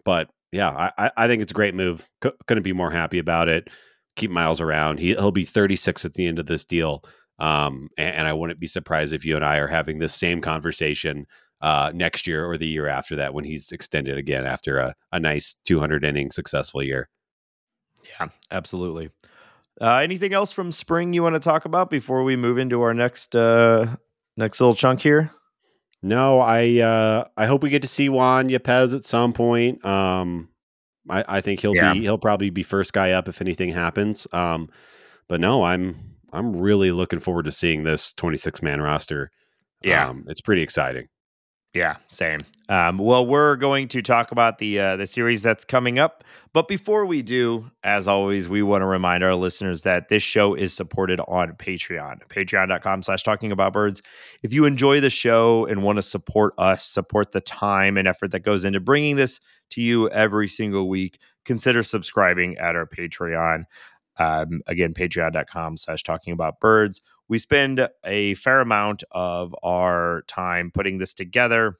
but yeah, I, I- think it's a great move. C- couldn't be more happy about it. keep Miles around. He he'll be 36 at the end of this deal. Um, and, and I wouldn't be surprised if you and I are having this same conversation uh, next year or the year after that when he's extended again after a, a nice 200 inning successful year.
Yeah, absolutely. Uh, anything else from spring you want to talk about before we move into our next uh, next little chunk here?
No, I uh, I hope we get to see Juan Yepez at some point. Um, I, I think he'll
Yeah.
be he'll probably be first guy up if anything happens. Um, but no, I'm I'm really looking forward to seeing this 26 man roster.
Yeah.
um, it's pretty exciting.
Yeah, same. Um, well, we're going to talk about the uh, the series that's coming up, but before we do, as always, we want to remind our listeners that this show is supported on Patreon, Patreon.com/slash Talking About Birds. If you enjoy the show and want to support us, support the time and effort that goes into bringing this to you every single week, consider subscribing at our Patreon. Um, again, Patreon.com/slash Talking About Birds we spend a fair amount of our time putting this together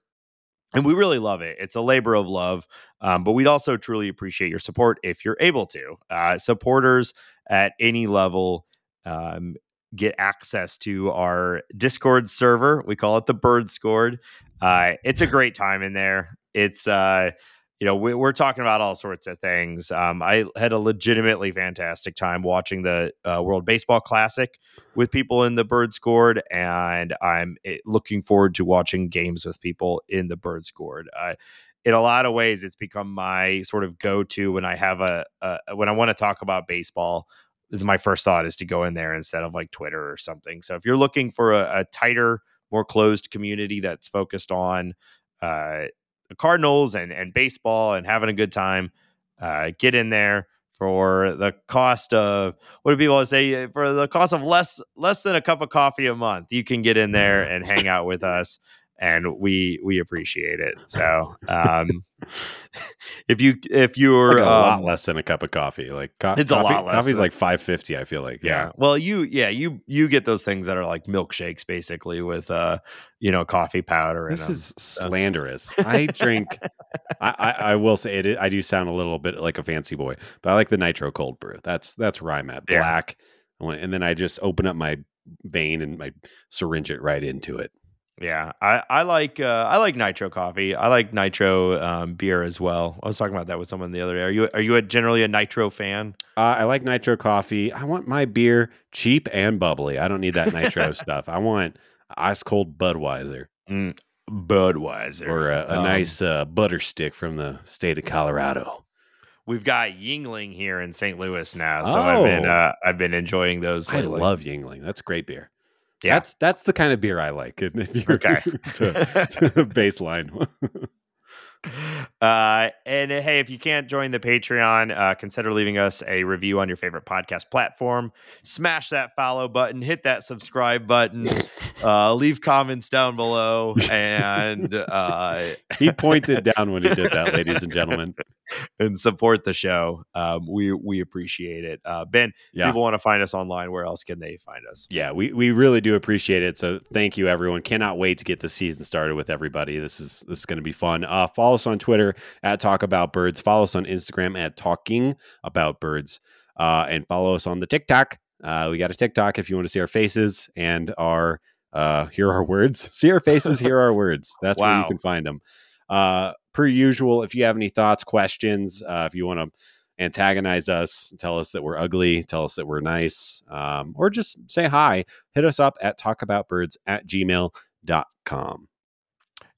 and we really love it. It's a labor of love um, but we'd also truly appreciate your support if you're able to. Uh, supporters at any level um, get access to our discord server. We call it the bird scored. Uh, it's a great time in there. It's uh, you know we, we're talking about all sorts of things. Um, i had a legitimately fantastic time watching the uh, world baseball classic with people in the bird scored and i'm eh, looking forward to watching games with people in the bird scored. Uh, in a lot of ways it's become my sort of go-to when i have a, a when i want to talk about baseball my first thought is to go in there instead of like twitter or something. So if you're looking for a, a tighter more closed community that's focused on uh, the cardinals and and baseball and having a good time uh, get in there for the cost of what do people say for the cost of less less than a cup of coffee a month you can get in there and hang out with us and we we appreciate it so um if you if you're
Like a lot
um,
less than a cup of coffee. Like co-
It's a lot less
Coffee's like 550. I feel like.
yeah. Well, you yeah, you you get those things that are like milkshakes basically with uh, you know, coffee powder and
This is slanderous. I drink. I, I, I will say it. I do sound a little bit like a fancy boy, but I like the nitro cold brew. That's that's where I'm at. Black, want- and then I just open up my vein and I syringe it right into it.
Yeah, I, I like uh, I like nitro coffee. I like nitro um, beer as well. I was talking about that with someone the other day. Are you are you a, generally a nitro fan?
Uh, I like nitro coffee. I want my beer cheap and bubbly. I don't need that nitro stuff. I want ice cold Budweiser
Mm, Budweiser
or a, a
Um,
nice uh, butter stick from the state of Colorado.
We've got Yuengling here in St. Louis now, so I've been
Oh.
uh, I've been enjoying those.
I love Yuengling. That's great beer.
Yeah.
That's that's the kind of beer I like. If you're
Okay.
to, to baseline.
Uh, and uh, hey, if you can't join the Patreon, uh, consider leaving us a review on your favorite podcast platform. Smash that follow button, hit that subscribe button, uh, leave comments down below, and uh,
he pointed down when he did that, ladies and gentlemen.
and support the show. Um, we we appreciate it. Uh, ben,
Yeah.
people want to find us online. Where else can they find us?
Yeah, we, we really do appreciate it. So thank you everyone. Cannot wait to get the season started with everybody. This is this is going to be fun. Uh, follow us on Twitter at Talk About Birds. Follow us on Instagram at Talking About Birds. Uh, and follow us on the TikTok. Uh, we got a TikTok if you want to see our faces and our uh, hear our words. See our faces, hear our words. That's where you can find them. Uh, per usual, if you have any thoughts, questions, uh, if you want to antagonize us, tell us that we're ugly, tell us that we're nice, um, or just say hi, hit us up at talkaboutbirds at gmail.com.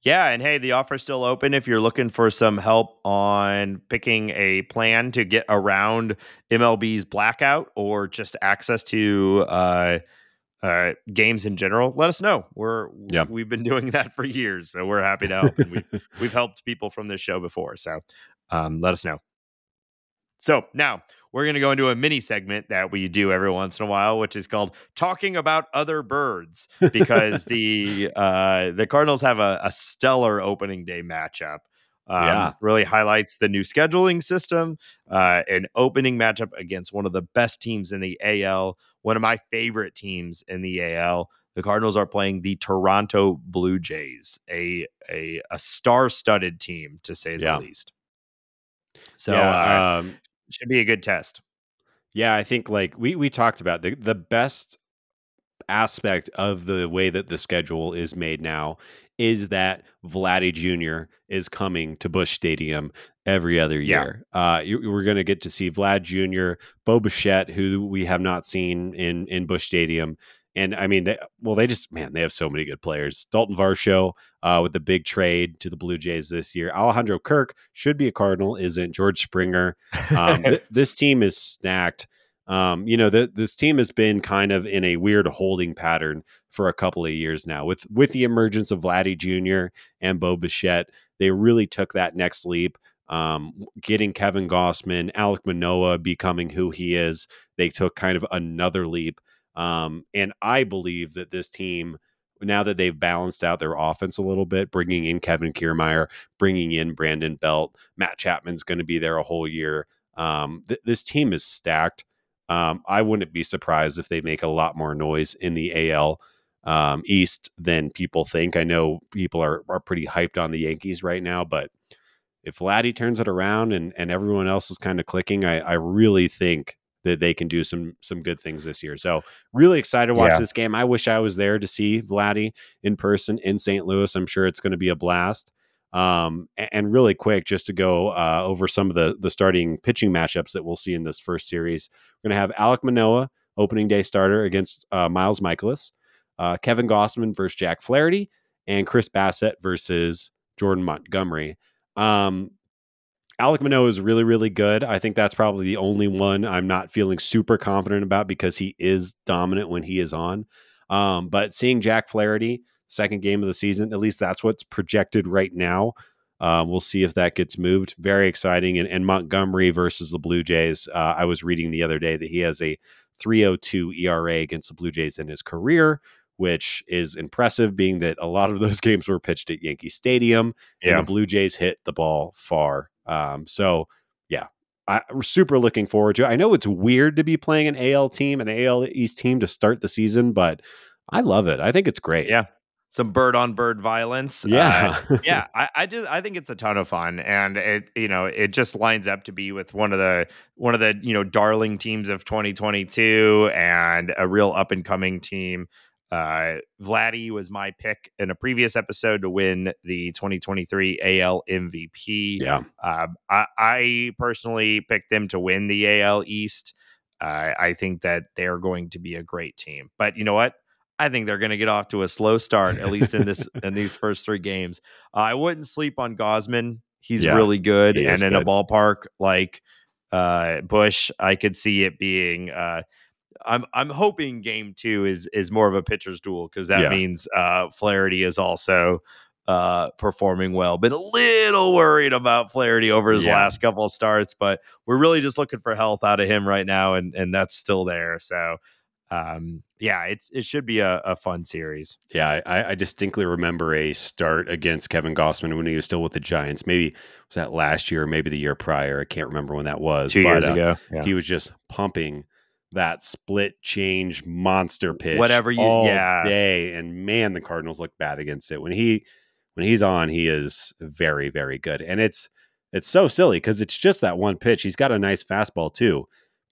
Yeah, and hey, the offer's still open if you're looking for some help on picking a plan to get around MLB's blackout or just access to uh, uh, games in general. Let us know. We're
Yeah.
we've been doing that for years, so we're happy to help. and we've we've helped people from this show before, so um, let us know. So now we're going to go into a mini segment that we do every once in a while, which is called "Talking About Other Birds," because the uh, the Cardinals have a, a stellar opening day matchup. Um,
Yeah.
really highlights the new scheduling system, uh, an opening matchup against one of the best teams in the AL, one of my favorite teams in the AL. The Cardinals are playing the Toronto Blue Jays, a a, a star-studded team to say the
Yeah.
least. So
yeah,
uh,
um,
should be a good test.
Yeah, I think like we we talked about the the best aspect of the way that the schedule is made now is that Vladdy Jr. is coming to Busch Stadium every other
Yeah.
year. Uh, you, we're going to get to see Vlad Jr., Bo Bichette, who we have not seen in in Busch Stadium. And I mean, they, well, they just man, they have so many good players. Dalton Varsho uh, with the big trade to the Blue Jays this year. Alejandro Kirk should be a Cardinal, isn't George Springer? Um, th- this team is stacked. Um, you know, the, this team has been kind of in a weird holding pattern for a couple of years now. With with the emergence of Vladdy Jr. and Bo Bichette, they really took that next leap. Um, getting Kevin Gausman, Alek Manoah becoming who he is, they took kind of another leap. Um, and I believe that this team, now that they've balanced out their offense a little bit, bringing in Kevin Kiermaier, bringing in Brandon Belt, Matt Chapman's going to be there a whole year. Um, th- this team is stacked. Um, I wouldn't be surprised if they make a lot more noise in the AL um, East than people think. I know people are are pretty hyped on the Yankees right now, but if Vladdy turns it around and and everyone else is kind of clicking, I, I really think that they can do some some good things this year. So really excited to watch
Yeah.
this game. I wish I was there to see Vladdy in person in St. Louis. I'm sure it's going to be a blast. Um, and, really quick, just to go uh, over some of the the starting pitching matchups that we'll see in this first series. We're going to have Alek Manoah, opening day starter against uh, Miles Mikolas, uh, Kevin Gausman versus Jack Flaherty, and Chris Bassitt versus Jordan Montgomery. Um, Alek Manoah is really, really good. I think that's probably the only one I'm not feeling super confident about because he is dominant when he is on. Um, but seeing Jack Flaherty, second game of the season, at least that's what's projected right now. Uh, we'll see if that gets moved. Very exciting. And, and Montgomery versus the Blue Jays. Uh, I was reading the other day that he has a 302 ERA against the Blue Jays in his career, which is impressive, being that a lot of those games were pitched at Yankee Stadium and the Blue Jays hit the ball far. Um, so yeah, I, we're super looking forward to. it. I know it's weird to be playing an AL team, an AL East team to start the season, but I love it. I think it's great.
Yeah. Some bird on bird violence. Uh,
yeah,
yeah, I, I just I think it's a ton of fun, and it you know it just lines up to be with one of the one of the you know darling teams of 2022 and a real up and coming team. Uh, Vladdy was my pick in a previous episode to win the 2023 AL MVP.
yeah,
Uh, I, I personally picked them to win the AL East. Uh, I think that they're going to be a great team, but you know what? I think they're going to get off to a slow start, at least in this in these first three games. Uh, I wouldn't sleep on Gausman. He's
Yeah,
really good,
he
and in a ballpark like uh, Busch, I could see it being. Uh, I'm I'm hoping game two is is more of a pitcher's duel because that
Yeah.
means uh, Flaherty is also uh, performing well. Been a little worried about Flaherty over his
Yeah.
last couple of starts, but we're really just looking for health out of him right now, and and that's still there. So um yeah it's it should be a, a fun series
yeah. I, I distinctly remember a start against Kevin Gausman when he was still with the Giants. Maybe was that last year, or maybe the year prior. I can't remember when that was.
two
but,
years
uh,
ago yeah.
he was just pumping that split change monster pitch
Whatever you-
all
yeah.
day and man the cardinals look bad against it when he when he's on he is very very good and it's it's so silly because it's just that one pitch he's got a nice fastball too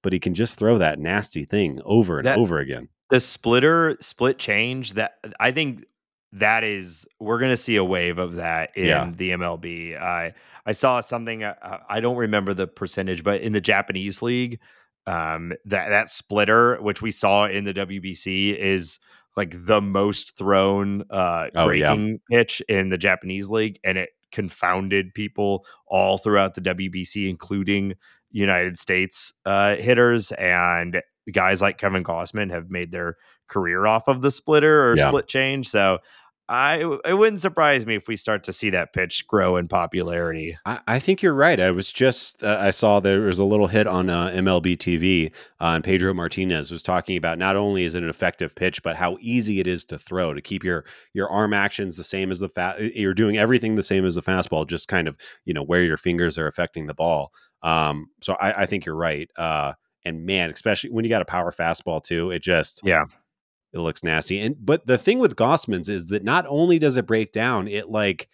but he can just throw that nasty thing over and
That-
over again
the splitter split change that i think that is we're going to see a wave of that in
Yeah.
the mlb i i saw something uh, i don't remember the percentage but in the japanese league um that that splitter which we saw in the wbc is like the most thrown uh
Oh, yeah.
breaking pitch in the japanese league and it confounded people all throughout the wbc including united states uh hitters and guys like Kevin Gausman have made their career off of the splitter or
Yeah.
split change. So I it wouldn't surprise me if we start to see that pitch grow in popularity.
I, I think you're right. I was just uh, I saw there was a little hit on uh, MLB TV, uh, and Pedro Martinez was talking about not only is it an effective pitch, but how easy it is to throw to keep your your arm actions the same as the fat. You're doing everything the same as the fastball, just kind of you know where your fingers are affecting the ball. Um, so I, I think you're right. Uh, and man, especially when you got a power fastball too, it just
Yeah.
It looks nasty. And but the thing with Gausman's is that not only does it break down, it like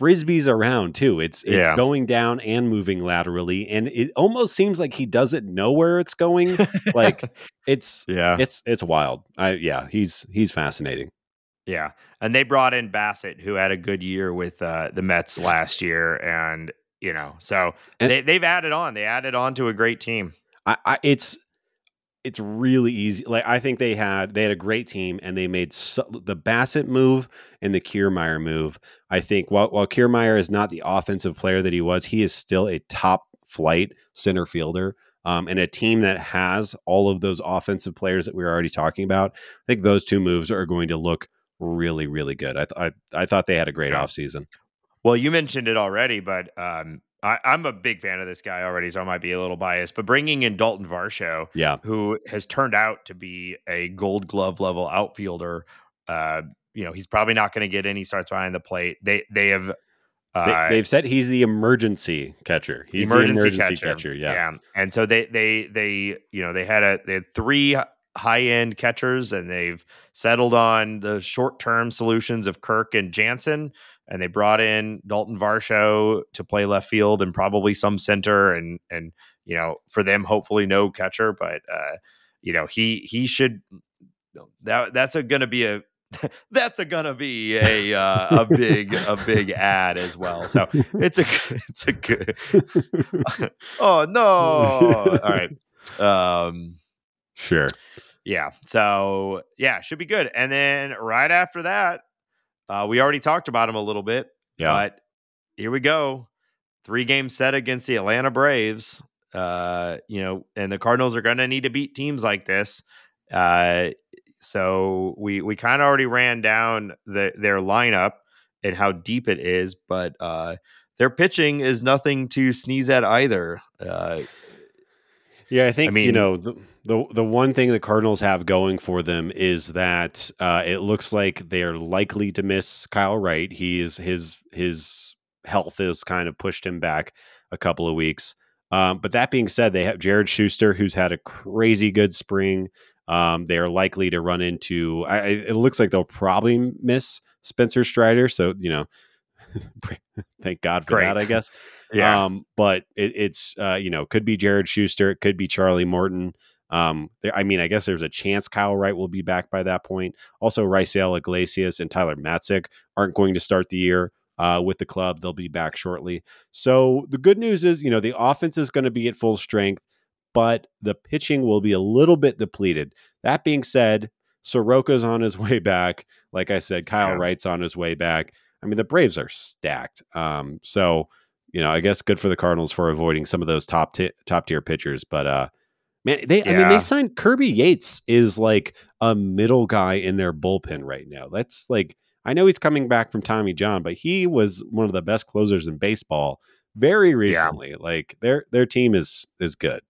frisbees around too. It's it's
Yeah.
going down and moving laterally, and it almost seems like he doesn't know where it's going. like it's
yeah,
it's it's wild. I yeah, he's he's fascinating.
yeah. And they brought in Bassitt, who had a good year with uh, the Mets last year, and you know, so
And-
they they've added on. They added on to a great team.
I, I it's it's really easy. Like I think they had they had a great team and they made so, the Bassitt move and the Kiermaier move. I think while while Kiermaier is not the offensive player that he was, he is still a top flight center fielder. Um, and a team that has all of those offensive players that we were already talking about, I think those two moves are going to look really, really good. I th- I, I thought they had a great offseason.
Well, you mentioned it already, but um, I, I'm a big fan of this guy already, so I might be a little biased. But bringing in Dalton Varsho,
Yeah.
who has turned out to be a Gold Glove level outfielder, uh, you know, he's probably not going to get any starts behind the plate. They they have uh,
They, have said he's the emergency catcher. He's the emergency catcher. yeah Yeah.
And so they they they you know they had a they had three high end catchers, and they've settled on the short term solutions of Kirk and Jansen, and they brought in Dalton Varsho to play left field and probably some center, and and you know for them hopefully no catcher, but uh, you know he he should that that's a gonna be a that's a gonna be a uh, a big a big ad as well. So it's a it's a good. oh no! All right. Um.
Sure.
Yeah. So yeah, should be good. And then right after that, uh, we already talked about him a little bit.
Yeah.
But here we go. Three game set against the Atlanta Braves. Uh, you know, and the Cardinals are going to need to beat teams like this. Uh, so we we kind of already ran down the, their lineup and how deep it is, but uh, their pitching is nothing to sneeze at either. Uh,
Yeah, I think you
mean-
know the, the the one thing the Cardinals have going for them is that uh, it looks like they are likely to miss Kyle Wright. He is his his health has kind of pushed him back a couple of weeks. Um, but that being said, they have Jared Shuster, who's had a crazy good spring. Um, they are likely to run into. I, I- it looks like they'll probably miss Spencer Strider. So you know, thank God for
Great.
that. I guess.
yeah.
Um, but it, it's uh, you know could be Jared Shuster, it could be Charlie Morton. Um, there, I mean, I guess there's a chance Kyle Wright will be back by that point. Also, Raisel Iglesias and Tyler Matzek aren't going to start the year uh, with the club. They'll be back shortly. So the good news is, you know, the offense is going to be at full strength, but the pitching will be a little bit depleted. That being said, Soroka's on his way back. Like I said, Kyle
Yeah.
Wright's on his way back. I mean, the Braves are stacked. Um, so you know, I guess good for the Cardinals for avoiding some of those top ti top tier pitchers. But uh, man, they I mean they signed Kirby Yates is like a middle guy in their bullpen right now. That's like I know he's coming back from Tommy John, but he was one of the best closers in baseball very recently. Like their their team is is good.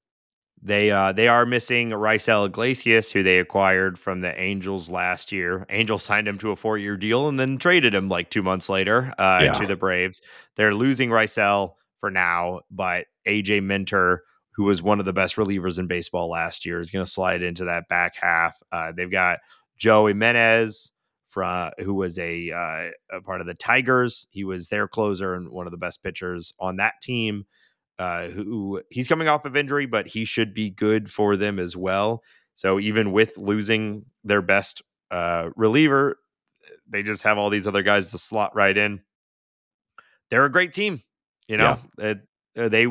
They uh they are missing Raisel Iglesias, who they acquired from the Angels last year. Angels signed him to a four year deal and then traded him like two months later uh,
Yeah.
to the Braves. They're losing Raisel for now, but AJ Minter, who was one of the best relievers in baseball last year, is going to slide into that back half. Uh, they've got Joe Jimenez from who was a, uh, a part of the Tigers. He was their closer and one of the best pitchers on that team uh, who he's coming off of injury, but he should be good for them as well. So even with losing their best uh, reliever, they just have all these other guys to slot right in. They're a great team, you know. It- uh, they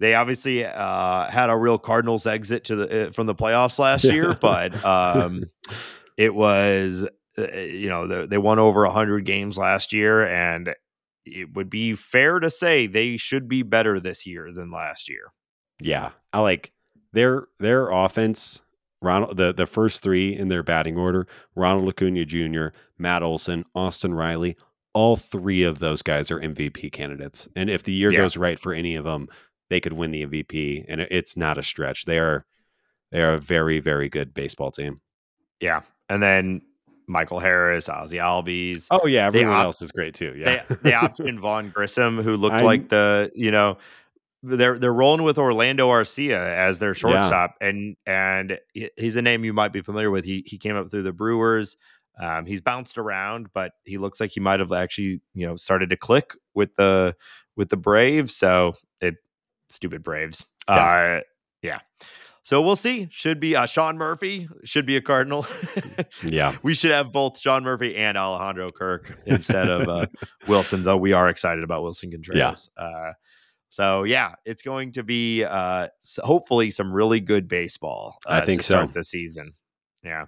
they obviously uh, had a real Cardinals exit to the uh, from the playoffs last year, but um, it was uh, you know the, they won over 100 games last year and it would be fair to say they should be better this year than last year
Yeah, I like their their offense. Ronald, the the first three in their batting order: Ronald Acuna Jr., Matt Olson, Austin Riley. All three of those guys are MVP candidates, and if the year
Yeah.
goes right for any of them, they could win the MVP. And it's not a stretch. They are they are a very very good baseball team.
yeah and then michael harris Ozzie Albies
Oh yeah, everyone
op-
else is great too. Yeah,
they, they optioned vaughn grissom who looked
I'm-
like the you know they're they're rolling with Orlando Arcia as their shortstop, and and he's a name you might be familiar with. He he came up through the Brewers. Um, he's bounced around, but he looks like he might have actually, you know, started to click with the with the Braves. So it stupid Braves.
Yeah.
Uh, yeah. So we'll see. Should be uh, Sean Murphy should be a Cardinal.
Yeah.
we should have both Sean Murphy and Alejandro Kirk instead of uh, Willson, though we are excited about Willson Contreras. Uh, so yeah, it's going to be uh, hopefully some really good baseball.
I
uh,
think
to start
so.
the season. Yeah.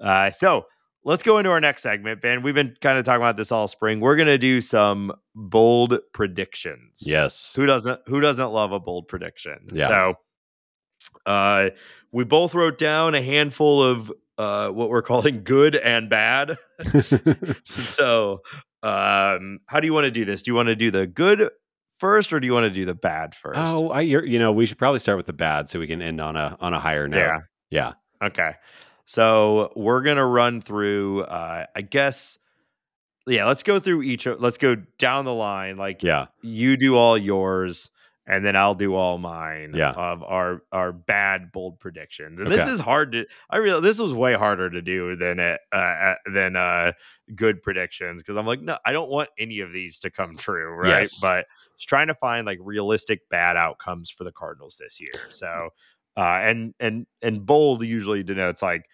Uh, so let's go into our next segment, Ben. We've been kind of talking about this all spring. We're gonna do some bold predictions.
Yes.
Who doesn't who doesn't love a bold prediction?
Yeah.
So uh we both wrote down a handful of uh what we're calling good and bad. so um how do you want to do this? Do you want to do the good first or do you want to do the bad first?
oh, I you're, you know we should probably start with the bad so we can end on a on a higher note.
yeah.
Yeah.
Okay. So we're gonna run through uh I guess yeah, let's go through each of let's go down the line. Like
Yeah.
you do all yours and then I'll do all mine
Yeah.
of our our bad bold predictions. And this is hard to I really this was way harder to do than it uh, uh than uh good predictions because I'm like no I don't want any of these to come true, right?
Yes.
But trying to find like realistic bad outcomes for the Cardinals this year. So uh and and and bold usually denotes like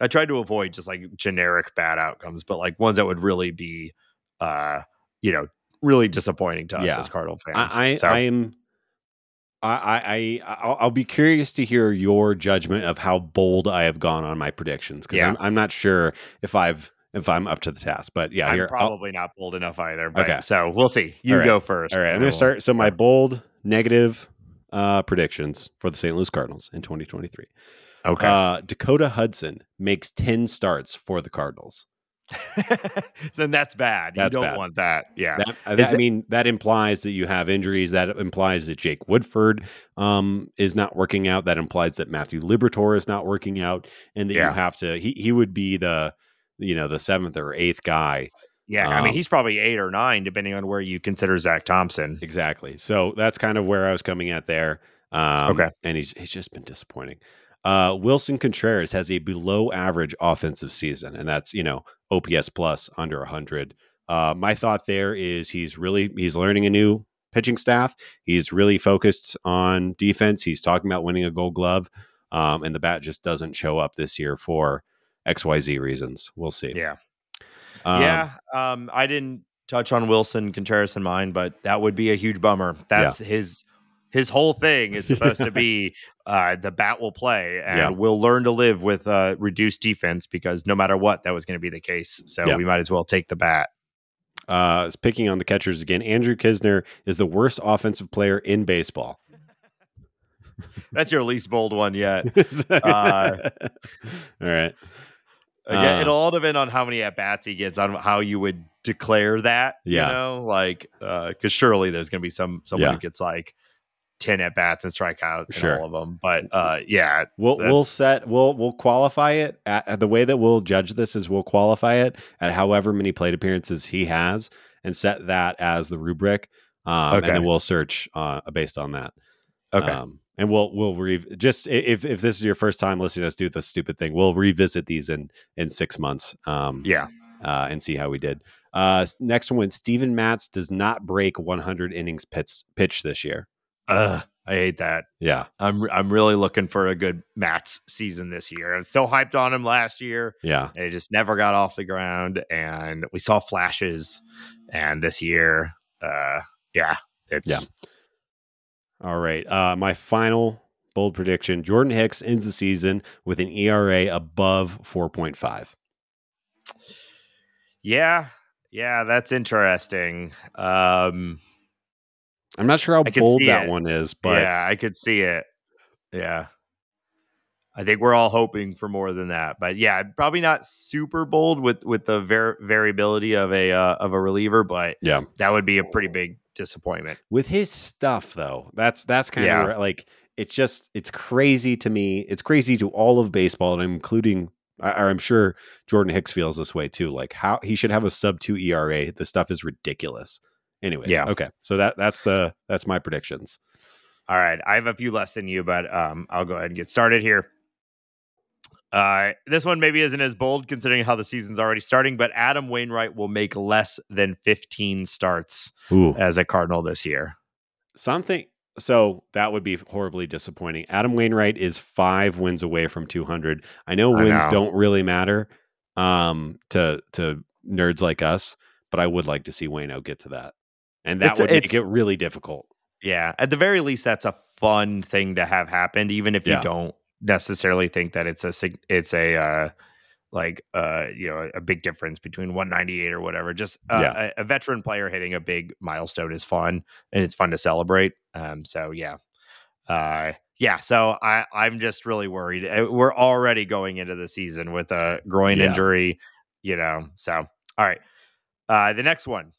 I tried to avoid just like generic bad outcomes, but like ones that would really be uh you know really disappointing to us
Yeah.
as Cardinal fans.
I I,
So-
I am. I I I I'll, I'll be curious to hear your judgment of how bold I have gone on my predictions because
Yeah.
I'm I'm not sure if I've if I'm up to the task. But yeah,
I'm
here I'll-
probably not bold enough either. But
Okay.
so we'll see. You
right.
go first.
All right, I'm gonna start. So my bold negative uh, predictions for the St. Louis Cardinals in 2023.
Okay.
Uh, Dakota Hudson makes 10 starts for the Cardinals.
then that's bad.
That's
you don't
bad.
want that. Yeah.
That, I,
Is
I
that-
mean, that implies that you have injuries. That implies that Jake Woodford um, is not working out. That implies that Matthew Liberatore is not working out, and that
Yeah.
you have to. He he would be the you know the seventh or eighth guy
yeah. I mean,
um,
he's probably eight or nine, depending on where you consider Zach Thompson.
Exactly. So that's kind of where I was coming at there. Um,
Okay.
And he's he's just been disappointing. Uh, Willson Contreras has a below average offensive season, and that's you know OPS plus under 100. Uh, my thought there is he's really he's learning a new pitching staff. He's really focused on defense. He's talking about winning a Gold Glove, um, and the bat just doesn't show up this year for X Y Z reasons. We'll see.
Yeah.
Um,
yeah. Um, I didn't touch on Willson Contreras in mine, but that would be a huge bummer. That's his his whole thing is supposed to be uh, the bat will play and
Yeah.
we'll learn to live with uh, reduced defense because no matter what, that was going to be the case. So
Yeah.
we might as well take the bat.
Uh, picking on the catchers again, Andrew Knizner is the worst offensive player in baseball.
That's your least bold one yet.
uh, All right.
Again,
Uh,
it'll all depend on how many at bats he gets on how you would declare that.
Yeah.
You know, like because surely there's going to be some someone
Yeah.
who gets like ten at bats and strike out
Sure.
all of them. But uh, yeah,
We'll we'll set we'll we'll qualify it at, at the way that we'll judge this is we'll qualify it at however many plate appearances he has and set that as the rubric. Um,
Okay.
and then we'll search uh, based on that.
okay,
Um, and we'll we'll re- just if if this is your first time listening to us do this stupid thing, we'll revisit these in in six months. Um,
yeah,
uh, and see how we did. Uh, next one, Steven Matz does not break 100 innings pitch, pitch this year.
Ugh, I hate that.
Yeah,
I'm I'm really looking for a good Matz season this year. I was so hyped on him last year.
yeah,
It just never got off the ground, and we saw flashes. And this year, uh, yeah, it's
Yeah. All right. Uh, my final bold prediction: Jordan Hicks ends the season with an ERA above 4.5.
yeah, yeah, that's interesting. Um,
I'm not sure how bold that
it.
one is, but
yeah, I could see it. Yeah. I think we're all hoping for more than that, but yeah, probably not super bold with with the var- variability of a uh, of a reliever, but
yeah,
that would be a pretty big disappointment.
with his stuff though, that's that's kind
Yeah.
of like it's just it's crazy to me. It's crazy to all of baseball, and including. I, I'm sure Jordan Hicks feels this way too. Like how he should have a sub two ERA. The stuff is ridiculous. Anyways,
Yeah.
okay. So that that's the that's my predictions.
All right, I have a few less than you, but um, I'll go ahead and get started here. Uh, this one maybe isn't as bold considering how the season's already starting, but Adam Wainwright will make less than 15 starts
Ooh,
as a Cardinal this year.
something. So that would be horribly disappointing. Adam Wainwright is five wins away from 200. I know
I
wins
know.
don't really matter um, to to nerds like us, but I would like to see Waino get to that, and that
It's-
would make it really difficult.
Yeah, at the very least, that's a fun thing to have happened, even if
Yeah.
you don't necessarily think that it's a it's a uh, like uh you know a big difference between 198 or whatever. Just uh,
Yeah.
a, a veteran player hitting a big milestone is fun, and it's fun to celebrate. Um, so yeah, uh, yeah. So I I'm just really worried. Uh, We're already going into the season with a groin
Yeah.
injury, you know. So all right, uh, the next one.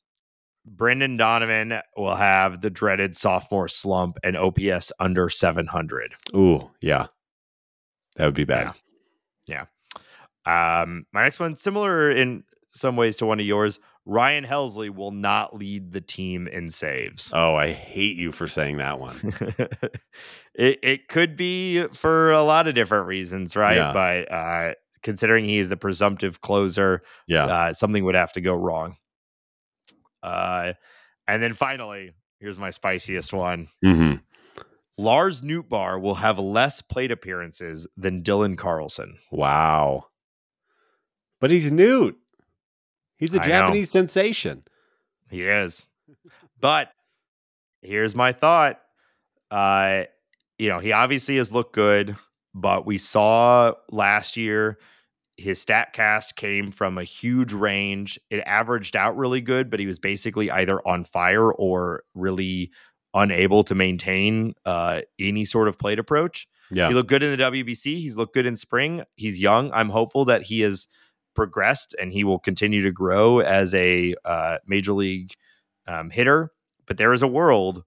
Brendan Donovan will have the dreaded sophomore slump and OPS under 700.
Ooh, yeah, that would be bad. Yeah.
Um, my next one, similar in some ways to one of yours, Ryan Helsley will not lead the team in saves.
Oh, I hate you for saying that one.
it, it could be for a lot of different reasons, right?
Yeah.
But uh, considering he is the presumptive closer,
Yeah,
uh, something would have to go wrong. Uh, and then finally, here's my spiciest one.
Mm-hmm.
Lars Nootbaar will have less plate appearances than Dylan Carlson.
wow. But he's Newt. He's a
I know.
Japanese sensation.
He is. But here's my thought. Uh, you know, he obviously has looked good, but we saw last year his stat cast came from a huge range. It averaged out really good, but he was basically either on fire or really unable to maintain uh, any sort of plate approach.
Yeah,
He looked good in the WBC. He's looked good in spring. He's young. I'm hopeful that he has progressed and he will continue to grow as a uh, major league um, hitter. But there is a world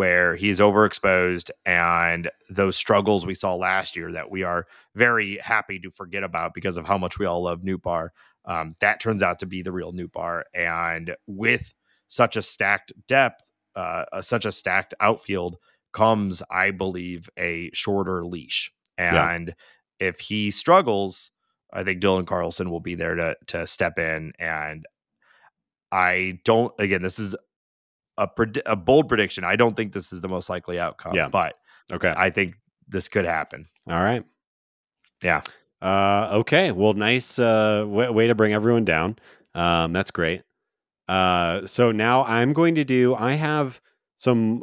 where he's overexposed and those struggles we saw last year that we are very happy to forget about because of how much we all love Nootbaar. Um, that turns out to be the real Nootbaar. And with such a stacked depth, uh, uh, such a stacked outfield, comes, I believe, a shorter leash.
Yeah.
And if he struggles, I think Dylan Carlson will be there to to step in. And I don't. Again, this is a pred- a bold prediction. I don't think this is the most likely outcome.
Yeah.
but
okay.
I think this could happen.
All right.
Yeah.
Uh, okay. Well, nice uh, way, way to bring everyone down. Um, that's great. Uh, so now I'm going to do. I have some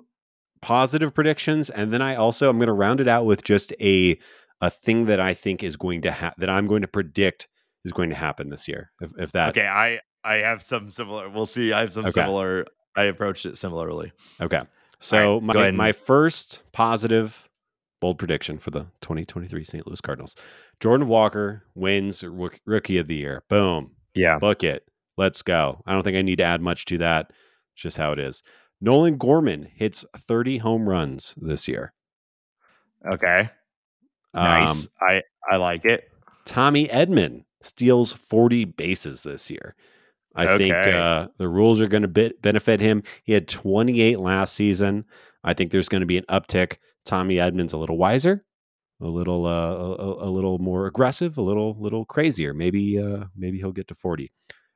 positive predictions, and then I also I'm going to round it out with just a a thing that I think is going to ha- that I'm going to predict is going to happen this year. If, if that
okay, I I have some similar. We'll see. I have some
Okay.
similar. I approached it similarly.
Okay. So
go
my my first positive bold prediction for the 2023 St. Louis Cardinals. Jordan Walker wins rookie of the year. Boom.
Yeah.
Book it. Let's go. I don't think I need to add much to that. It's just how it is. Nolan Gorman hits 30 home runs this year.
Okay. Nice.
Um,
I I like it.
Tommy Edman steals 40 bases this year. I think uh, the rules are going to be- benefit him. He had 28 last season. I think there's going to be an uptick. Tommy Edman's a little wiser, a little uh, a, a- a little more aggressive, a little little crazier. Maybe uh, maybe he'll get to 40.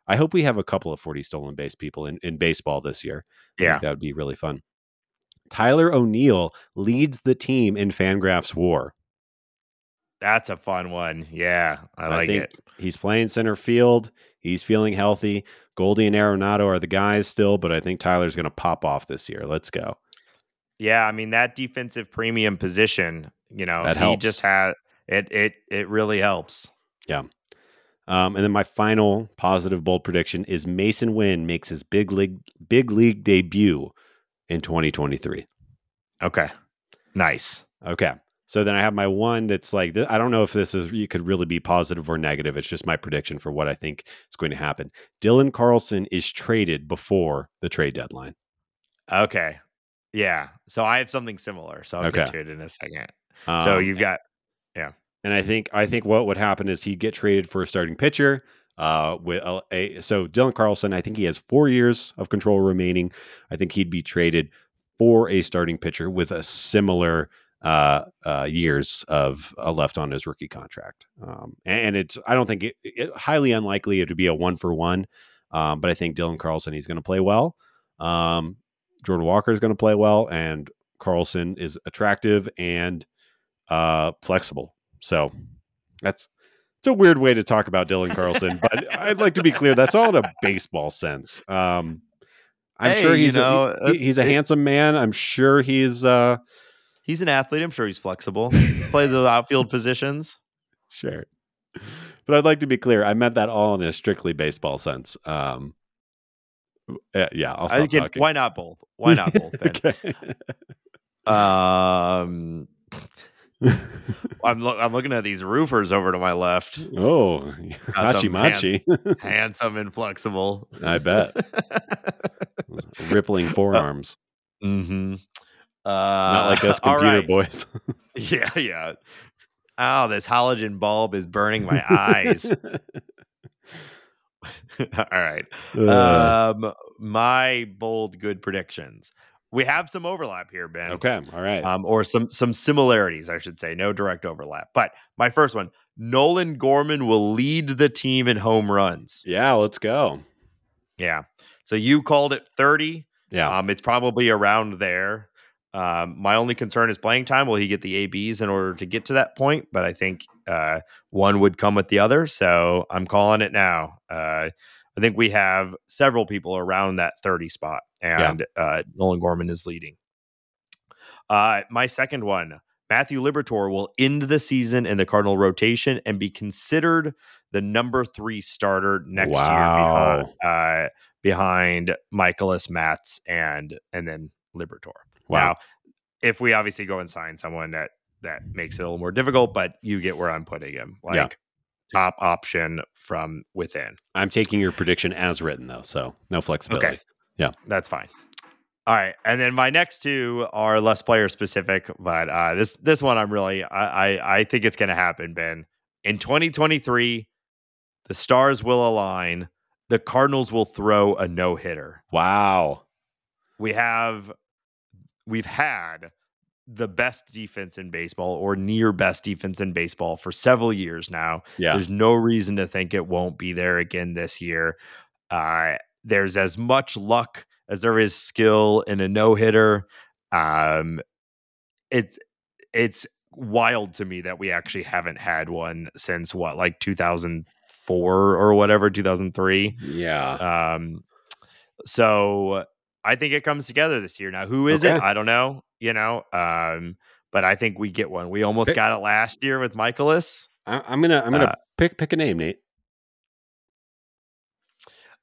I hope we have a couple of 40 stolen base people in, in baseball this year.
Yeah.
that would be really fun. Tyler O'Neill leads the team in Fangraphs WAR.
That's a fun one. Yeah, I like
think
it.
He's playing center field. He's feeling healthy. Goldie and Arenado are the guys still, but I think Tyler's going to pop off this year. Let's go.
Yeah, I mean that defensive premium position. You know,
That
he just had it. It it really helps. Yeah.
Um, and then my final positive bold prediction is Masyn Winn makes his big league big league debut in 2023.
Okay. Nice.
Okay. So then I have my one that's like I don't know if this is you could really be positive or negative. It's just my prediction for what I think is going to happen. Dylan Carlson is traded before the trade deadline.
Okay. Yeah. So I have something similar. So I'll
Okay.
get to it in a second. so
Um,
you've got yeah.
And I think I think what would happen is he'd get traded for a starting pitcher. Uh, with a, a so Dylan Carlson, I think he has four years of control remaining. I think he'd be traded for a starting pitcher with a similar uh, uh, years of uh, left on his rookie contract. Um, and it's I don't think it, it highly unlikely it would be a one for one. Um, but I think Dylan Carlson he's going to play well. Um, Jordan Walker is going to play well, and Carlson is attractive and uh, flexible. So that's it's a weird way to talk about Dylan Carlson, but I'd like to be clear that's all in a baseball sense. Um, I'm
Hey,
sure
you
he's
know,
a, he- he's a
it-
handsome man. I'm sure he's uh,
He's an athlete. I'm sure he's flexible. Play the outfield positions.
sure. But I'd like to be clear. I meant that all in a strictly baseball sense. Um, uh, yeah, I'll stop
can,
talking.
why not both? Why not both? Um, I'm look. I'm looking at these roofers over to my left.
oh, machi machi.
Handsome and flexible.
I bet. Rippling forearms.
mm-hmm. Uh,
Not like us computer
right.
boys.
Yeah, yeah. Oh, this halogen bulb is burning my eyes. all right.
Ugh.
Um, my bold good predictions. We have some overlap here, Ben.
okay. All right.
um, or some some similarities, I should say. No direct overlap. But my first one: Nolan Gorman will lead the team in home runs.
yeah, let's go.
Yeah. So you called it thirty.
Yeah.
Um, it's probably around there. Um, my only concern is playing time. Will he get the ABs in order to get to that point? But I think uh, one would come with the other. So I'm calling it now. Uh, I think we have several people around that 30 spot, and uh, Nolan Gorman is leading. Uh, my second one Matthew Liberatore will end the season in the Cardinal rotation and be considered the number three starter next
Wow.
year behind, uh, behind Mikolas Matz and and then Liberatore.
Wow.
Now, if we obviously go and sign someone that that makes it a little more difficult, but you get where I'm putting him. Like
Yeah.
top option from within.
I'm taking your prediction as written though, so no flexibility.
Okay. That's fine. All right, and then my next two are less player specific, but uh, this this one I'm really I I, I think it's going to happen, Ben. In 2023, the stars will align. The Cardinals will throw a no hitter.
Wow.
We have we've had the best defense in baseball or near best defense in baseball for several years now.
Yeah.
There's no reason to think it won't be there again this year. Uh, there's as much luck as there is skill in a no hitter. Um, it's it's wild to me that we actually haven't had one since what, like 2004 or whatever, 2003.
Yeah.
Um, so I think it comes together this year. Now, who is it? I don't know. You know, um, but I think we get one. We almost
Pick-
got it last year with Mikolas.
I, I'm gonna I'm gonna
Uh,
pick pick a name, Nate.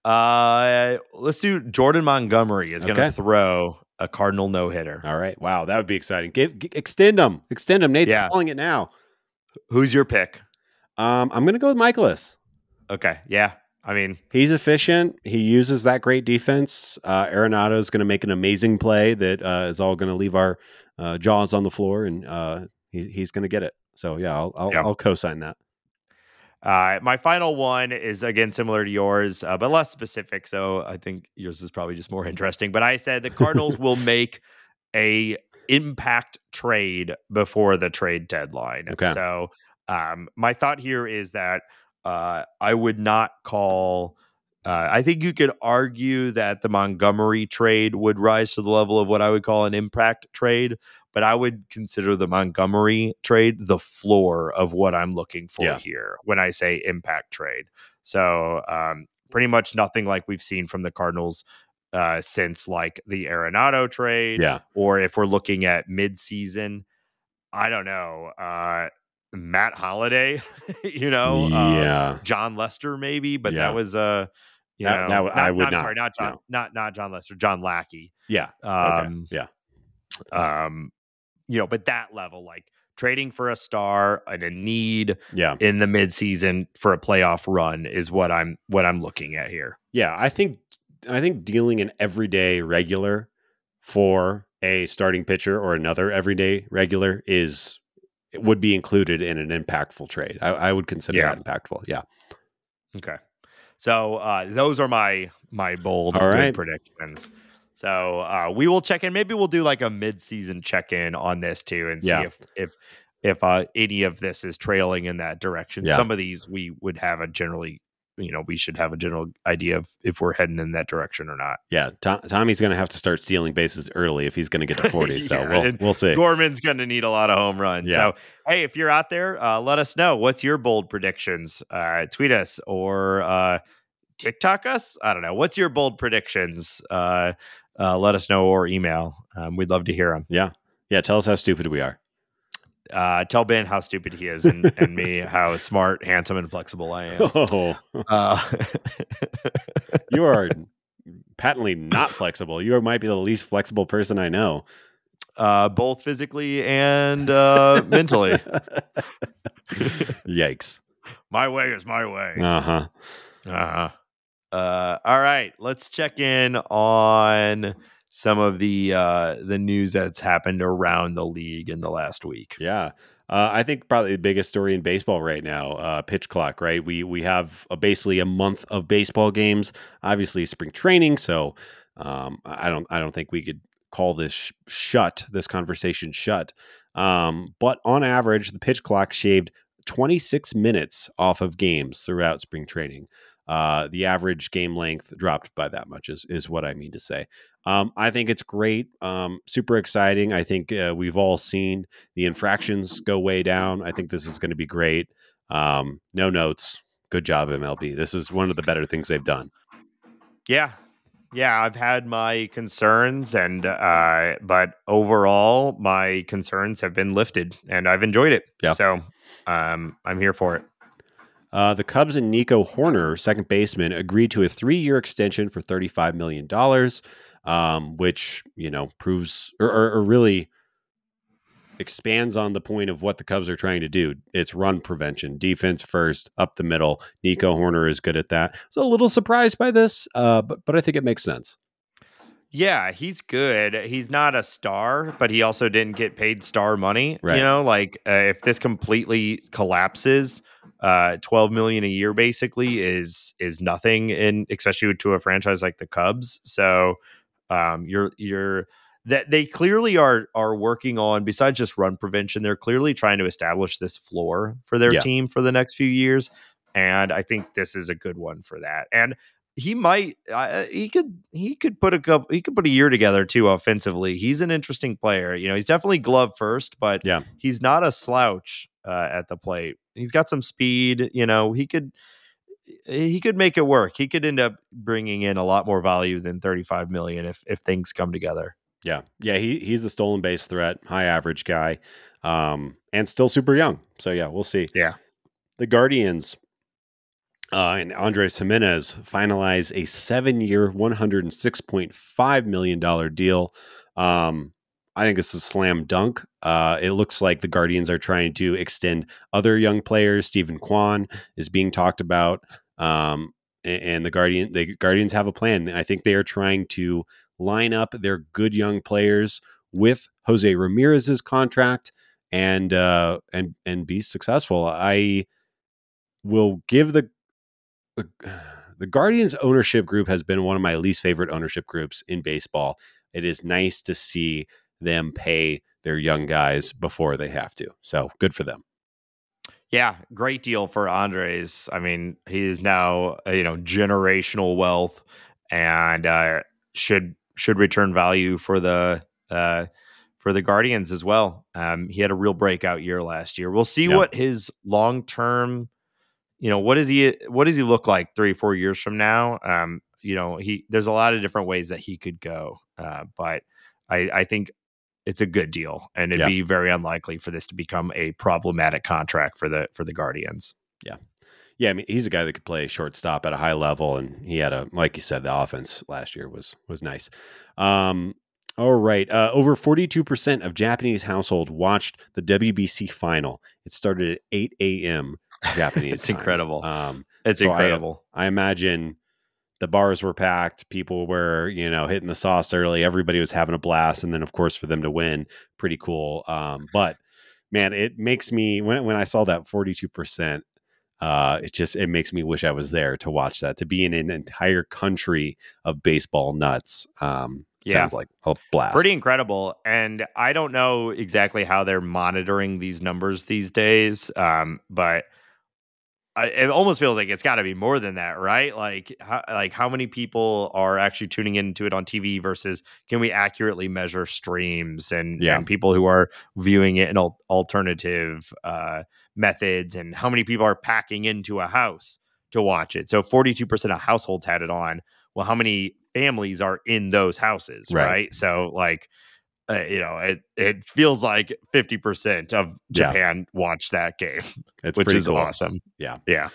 Uh, let's do Jordan Montgomery is going to throw a Cardinal no hitter.
All right. Wow, that would be exciting. Give, g- extend them. Extend them. Nate's
Yeah.
calling it now.
Who's your pick?
Um, I'm gonna go with Mikolas.
Okay, yeah. I mean,
He's efficient. He uses that great defense. Uh, Arenado is going to make an amazing play that uh, is all going to leave our uh, jaws on the floor, and uh, he, he's going to get it. So yeah, I'll I'll,
Yeah.
I'll co-sign that.
Uh, my final one is again similar to yours, uh, but less specific. So I think yours is probably just more interesting. But I said the Cardinals will make a impact trade before the trade deadline.
Okay.
So um, my thought here is that uh, I would not call. Uh, I think you could argue that the Montgomery trade would rise to the level of what I would call an impact trade, but I would consider the Montgomery trade the floor of what I'm looking for
Yeah.
here when I say impact trade. So, um, pretty much nothing like we've seen from the Cardinals uh, since like the Arenado trade,
Yeah,
or if we're looking at midseason, I don't know, uh, Matt Holliday, you know, uh,
yeah,
Jon Lester maybe, but
Yeah.
that was uh, you
That-
know,
that w- I would not,
Sorry, not John,
no.
not not Jon Lester, John Lackey.
yeah.
Um,
okay. Yeah,
um, you know, but that level, like trading for a star and a need
yeah,
in the midseason for a playoff run is what I'm what I'm looking at here.
yeah. I think I think dealing an everyday regular for a starting pitcher or another everyday regular is it would be included in an impactful trade. I, I would consider
Yeah.
that impactful. Yeah.
Okay. So uh those are my my bold
right.
predictions. So uh, we will check in. Maybe we'll do like a mid-season check-in on this too, and see
Yeah.
if if if uh, any of this is trailing in that direction.
Yeah.
Some of these we would have a generally, you know, we should have a general idea of if we're heading in that direction or not.
Yeah, Tom, Tommy's going to have to start stealing bases early if he's going to get to 40. so we'll, we'll see.
Gorman's going to need a lot of home runs.
Yeah.
So, hey, if you're out there, uh, let us know. What's your bold predictions? Uh, tweet us or uh, TikTok us. I don't know. What's your bold predictions? Uh, uh, let us know or email. Um, we'd love to hear them.
Yeah. Yeah. Tell us how stupid we are.
Uh, tell Ben how stupid he is and, and me how smart, handsome, and flexible I am.
Oh,
Uh,
you are patently not flexible. You might be the least flexible person I know.
uh, both physically and uh, mentally.
Yikes.
My way is my way.
Uh huh.
Uh-huh. Uh all right, let's check in on some of the uh the news that's happened around the league in the last week.
Yeah. Uh, I think probably the biggest story in baseball right now, uh, pitch clock. Right, we we have a, basically a month of baseball games. Obviously, spring training. So um, I don't I don't think we could call this sh- shut this conversation shut. Um, but on average, the pitch clock shaved 26 minutes off of games throughout spring training. Uh, the average game length dropped by that much is is what I mean to say. Um, I think it's great, um, super exciting. I think uh, we've all seen the infractions go way down. I think this is going to be great. Um, no notes. Good job, MLB. This is one of the better things they've done.
Yeah. Yeah, I've had my concerns and uh but overall my concerns have been lifted and I've enjoyed it.
Yeah.
So, um I'm here for it.
Uh, the Cubs and Nico Hoerner, second baseman, agreed to a three-year extension for thirty-five million dollars, um, which you know proves or, or, or really expands on the point of what the Cubs are trying to do. It's run prevention, defense first, up the middle. Nico Hoerner is good at that. I was a little surprised by this, uh, but but I think it makes sense.
Yeah, he's good. He's not a star, but he also didn't get paid star money.
Right.
You know, like uh, if this completely collapses, uh, twelve million a year basically is is nothing in especially to a franchise like the Cubs. So, um, you're you're that they clearly are are working on besides just run prevention. They're clearly trying to establish this floor for their
Yeah.
team for the next few years, and I think this is a good one for that. And he might uh, he could he could put a couple he could put a year together too offensively he's an interesting player you know he's definitely glove first but
Yeah.
he's not a slouch uh, at the plate he's got some speed you know he could he could make it work he could end up bringing in a lot more value than 35 million if if things come together
Yeah, yeah, he he's a stolen base threat, high average guy, um, and still super young. So yeah, we'll see.
Yeah.
the Guardians uh, and Andrés Giménez finalize a seven-year, one hundred and six point five million dollar deal. Um, I think is a slam dunk. Uh, it looks like the Guardians are trying to extend other young players. Steven Kwan is being talked about, um, a- and the Guardian the Guardians have a plan. I think they are trying to line up their good young players with Jose Ramirez's contract and uh, and and be successful. I will give the the Guardians ownership group has been one of my least favorite ownership groups in baseball. It is nice to see them pay their young guys before they have to. So good for them.
yeah great deal for andres i mean he is now uh, you know generational wealth and uh should should return value for the uh for the Guardians as well. Um, he had a real breakout year last year. We'll see
Yeah.
what his long term, you know, what does he what does he look like three four years from now? Um, you know, he there's a lot of different ways that he could go, uh, but I I think it's a good deal, and it'd
Yeah.
be very unlikely for this to become a problematic contract for the for the Guardians.
Yeah, yeah. I mean, he's a guy that could play shortstop at a high level, and he had a, like you said, the offense last year was was nice. Um, all right, uh, over forty two percent of Japanese household watched the WBC final. It started at eight a.m. Japanese.
It's
time.
incredible.
Um,
It's
So I-
incredible.
I imagine the bars were packed. People were, you know, hitting the sauce early. Everybody was having a blast, and then, of course, for them to win, pretty cool. Um, but man, it makes me when when I saw that forty two percent, uh, it just it makes me wish I was there to watch that. To be in an entire country of baseball nuts. Um,
Yeah.
sounds like a blast.
Pretty incredible. And I don't know exactly how they're monitoring these numbers these days, um, but I, it almost feels like it's got to be more than that, right? Like, how, like how many people are actually tuning into it on TV versus can we accurately measure streams and,
Yeah.
and people who are viewing it in al- alternative uh, methods and how many people are packing into a house to watch it? So, forty-two percent of households had it on. Well, how many families are in those houses,
Right.
right? So, like, uh, you know, it it feels like fifty percent of
Yeah.
Japan watched that game,
It's
which
pretty
is
cool.
awesome.
Yeah.
yeah.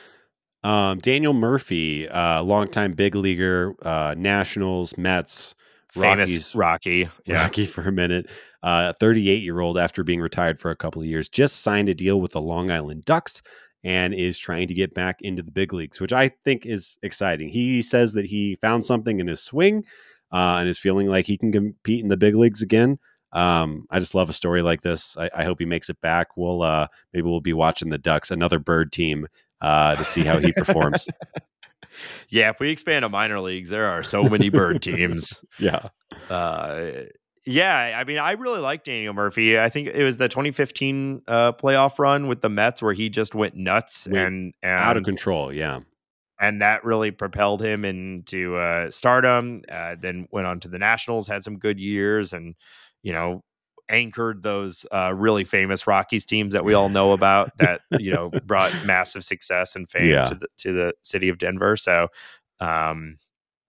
Um, Daniel Murphy, uh, longtime big leaguer, uh, Nationals, Mets,
famous
Rockies,
Rocky. Yeah.
Rocky for a minute. Uh, 38 year old after being retired for a couple of years, just signed a deal with the Long Island Ducks and is trying to get back into the big leagues, which I think is exciting. He says that he found something in his swing uh, and is feeling like he can compete in the big leagues again. Um, I just love a story like this. I, I hope he makes it back. We'll uh, maybe we'll be watching the Ducks, another bird team, uh, to see how he performs.
Yeah, if we expand to minor leagues, there are so many bird teams.
yeah,
Uh, yeah, I mean, I really like Daniel Murphy. I think it was the 2015 uh, playoff run with the Mets where he just went nuts and, and
out of control. Yeah,
and that really propelled him into uh, stardom. Uh, then went on to the Nationals, had some good years, and you know anchored those uh, really famous Rockies teams that we all know about that you know brought massive success and fame
Yeah.
to the to the city of Denver. So, um,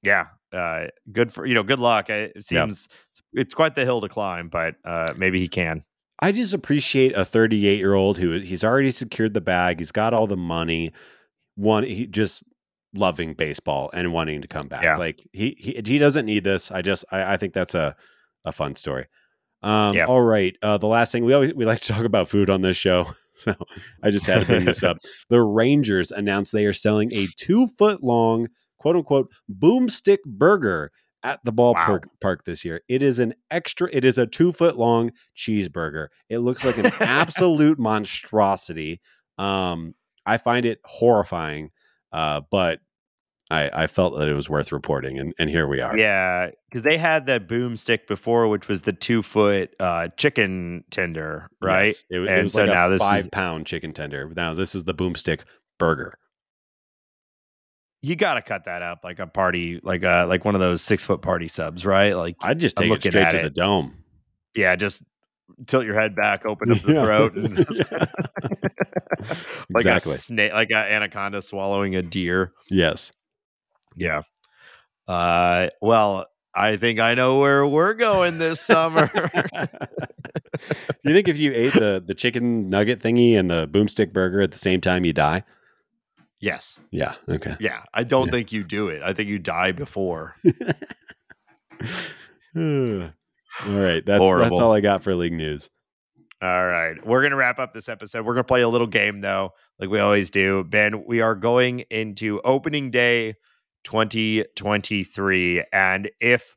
yeah, uh, good for you know good luck. It it
Yep.
seems it's quite the hill to climb, but uh, maybe he can.
I just appreciate a 38 year old who he's already secured the bag. He's got all the money. One, he just loving baseball and wanting to come back.
Yeah.
Like he, he he doesn't need this. I just I, I think that's a a fun story. Um,
Yeah.
All right. Uh, the last thing we always we like to talk about food on this show, so I just had to bring this up. The Rangers announced they are selling a two foot long quote unquote boomstick burger at the ballpark park this year. It is an extra. It is a two foot long cheeseburger. It looks like an absolute monstrosity. Um, I find it horrifying, uh, but I, I felt that it was worth reporting, and, and here we are.
Yeah, because they had that boomstick before, which was the two foot uh, chicken tender, right?
Yes, It, it
And
was
so
like
now this is-
five pound chicken tender. Now this is the boomstick burger.
You got to cut that up like a party, like a like one of those six foot party subs, right? Like,
I'd just
I'm
take it straight to the dome.
yeah, just tilt your head back, open up the
Yeah.
throat, and like
Exactly.
a snake, like an anaconda swallowing a deer.
Yes.
Yeah. Uh, well, I think I know where we're going this summer.
you think if you ate the the chicken nugget thingy and the boomstick burger at the same time, you die?
yes.
Yeah. Okay.
Yeah. I don't
Yeah.
think you do it. I think you die before.
all right. That's that's all I got for league news.
All right. We're going to wrap up this episode. We're going to play a little game, though, like we always do. Ben, we are going into opening day 2023. And if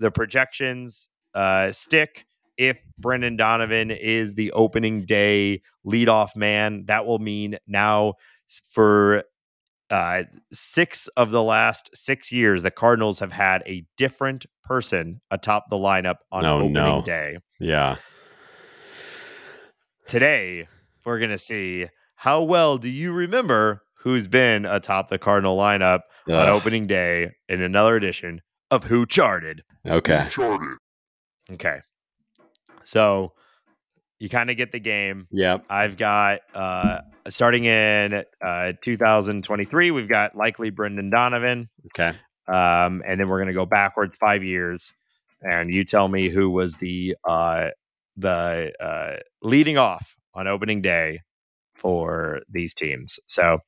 the projections uh, stick, if Brendan Donovan is the opening day leadoff man, that will mean now for uh, six of the last six years, the Cardinals have had a different person atop the lineup on
Oh,
opening
no.
day
Yeah.
today we're going to see how well do you remember who's been atop the Cardinal lineup on opening day in another edition of Who Charted.
Okay.
Okay. So you kind of get the game.
Yep.
I've got uh starting in uh 2023, we've got likely Brendan Donovan.
Okay.
Um, and then we're gonna go backwards five years, and you tell me who was the uh the uh leading off on opening day for these teams. So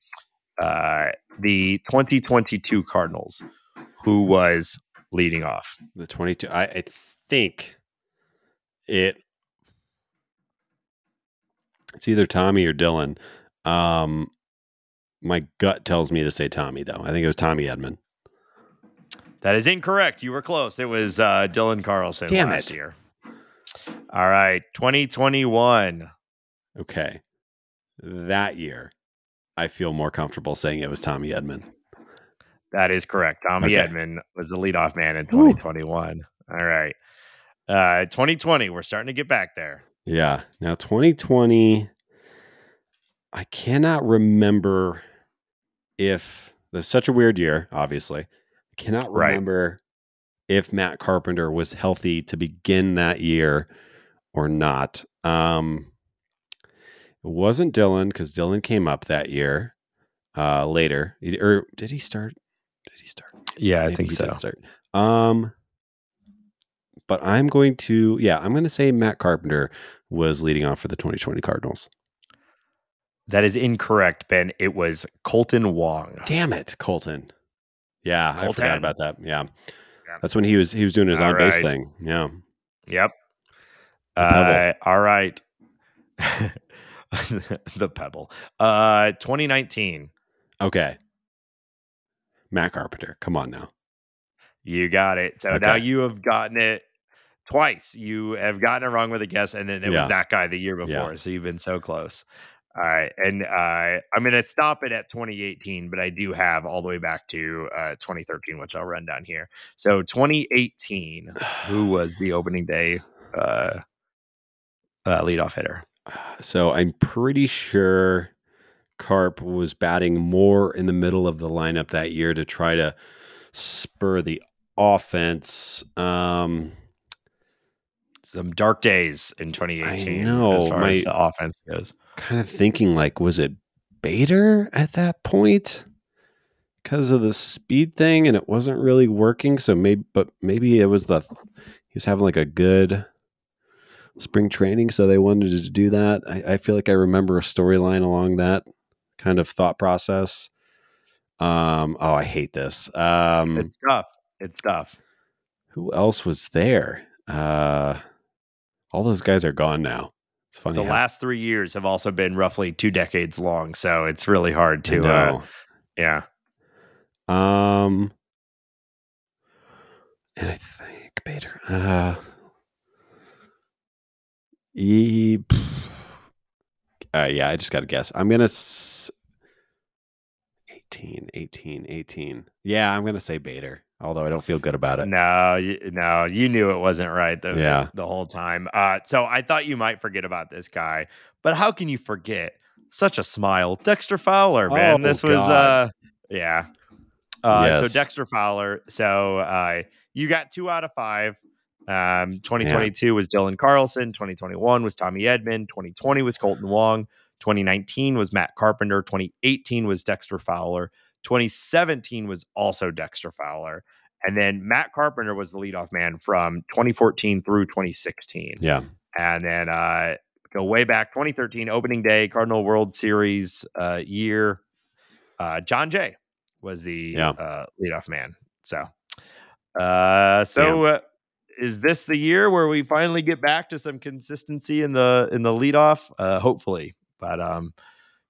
uh the 2022 Cardinals, who was leading off.
The 22. I, I think it. It's either Tommy or Dylan. Um, my gut tells me to say Tommy, though. I think it was Tommy Edman.
That is incorrect. You were close. It was uh Dylan Carlson
Damn
last
it.
year. All right, 2021.
Okay. That year, I feel more comfortable saying it was Tommy Edman.
That is correct. Tommy
Okay.
Edman was the leadoff man in
Woo.
2021. All right. Uh 2020, we're starting to get back there.
Yeah. Now 2020, I cannot remember if there's such a weird year, obviously. I cannot
Right.
remember if Matt Carpenter was healthy to begin that year or not. Um it wasn't Dylan because Dylan came up that year uh later. He- Or did he start? Did he start?
Yeah, I think
he
so.
did start. Um, but I'm going to, yeah, I'm going to say Matt Carpenter was leading off for the 2020 Cardinals.
That is incorrect, Ben. It was Kolten Wong.
Damn it, Kolten. Yeah, I forgot
Kolten.
about that. Yeah.
Yeah.
that's when he was he was doing his on base
right.
thing. Yeah,
Yep. Uh, all right. the Pebble. Uh 2019.
okay. Matt Carpenter, come on now.
You got it. So now you have gotten it twice. You have gotten it wrong with a guess, and then it
Yeah.
was that guy the year before.
Yeah.
So you've been so close. All right. And uh, I'm going to stop it at 2018, but I do have all the way back to uh, 2013, which I'll run down here. So 2018, who was the opening day uh, uh, leadoff hitter?
So I'm pretty sure Carp was batting more in the middle of the lineup that year to try to spur the offense. Um,
Some dark days in 2018.
know,
as far
my-
as the offense goes.
kind of thinking like, was it Bader at that point? Because of the speed thing, and it wasn't really working. So maybe, but maybe it was the he was having like a good spring training, so they wanted to do that. I, I feel like I remember a storyline along that kind of thought process. Um, oh, I hate this. Um,
It's tough. It's tough.
who else was there? Uh, all those guys are gone now. It's funny.
The
how-
last three years have also been roughly two decades long, so it's really hard to. Uh, yeah,
Um, and I think Bader. Uh, he, uh, yeah, I just got to guess. I'm gonna s- 18, 18, 18. Yeah, I'm gonna say Bader. Although I don't feel good about it.
no, you, no, you knew it wasn't right the
Yeah.
the whole time. Uh, so I thought you might forget about this guy, but how can you forget? Such a smile, Dexter Fowler, man.
Oh,
this was,
God.
uh, yeah. Uh,
Yes.
So Dexter Fowler. So uh, you got two out of five. Um, 2022 was Dylan Carlson. 2021 was Tommy Edman. 2020 was Kolten Wong. 2019 was Matt Carpenter. 2018 was Dexter Fowler. 2017 was also Dexter Fowler. And then Matt Carpenter was the leadoff man from 2014 through 2016.
Yeah,
And then uh, go way back 2013, opening day, Cardinal World Series uh, year. Uh, Jon Jay was the
Yeah.
uh, leadoff man. So, uh, so uh, is this the year where we finally get back to some consistency in the in the leadoff? Uh, hopefully, but um,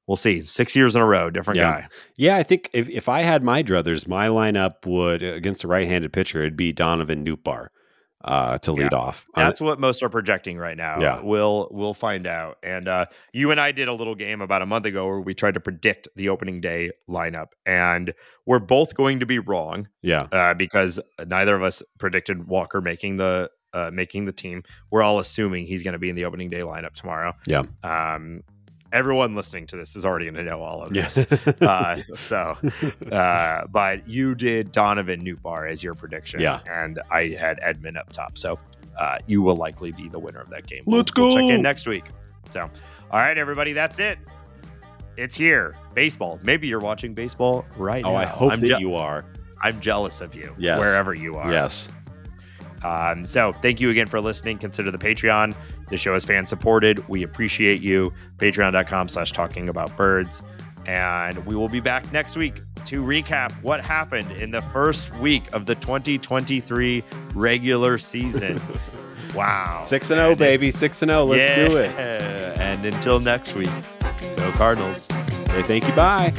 we'll see. Six years in a row, different
Yeah.
guy.
yeah. I think if, if I had my druthers, my lineup would against a right-handed pitcher, it'd be Donovan Nootbaar uh, to lead off. Uh,
That's what most are projecting right now.
Yeah.
We'll we'll find out. And uh, you and I did a little game about a month ago where we tried to predict the opening day lineup, and we're both going to be wrong
yeah,
uh, because neither of us predicted Walker making the uh, making the team. We're all assuming he's going to be in the opening day lineup tomorrow.
Yeah.
Um, everyone listening to this is already going to know all of
yes.
this. uh, so, uh, but you did Donovan Nootbaar as your prediction.
Yeah.
And I had Edman up top. So uh, you will likely be the winner of that game.
Let's
We'll check in next week. So, all right, everybody, that's it. It's here. Baseball. Maybe you're watching baseball right
oh,
now.
Oh, I hope
I'm
that
je-
you are.
I'm jealous of you.
Yes.
Wherever you are.
Yes.
Um, so thank you again for listening. Consider the Patreon. The show is fan supported. We appreciate you. Patreon.com slash talking about birds. And we will be back next week to recap what happened in the first week of the 2023 regular season. wow.
Six and oh, zero, baby. Six and zero. Let's do it.
And until next week, go Cardinals.
Okay, thank you. Bye.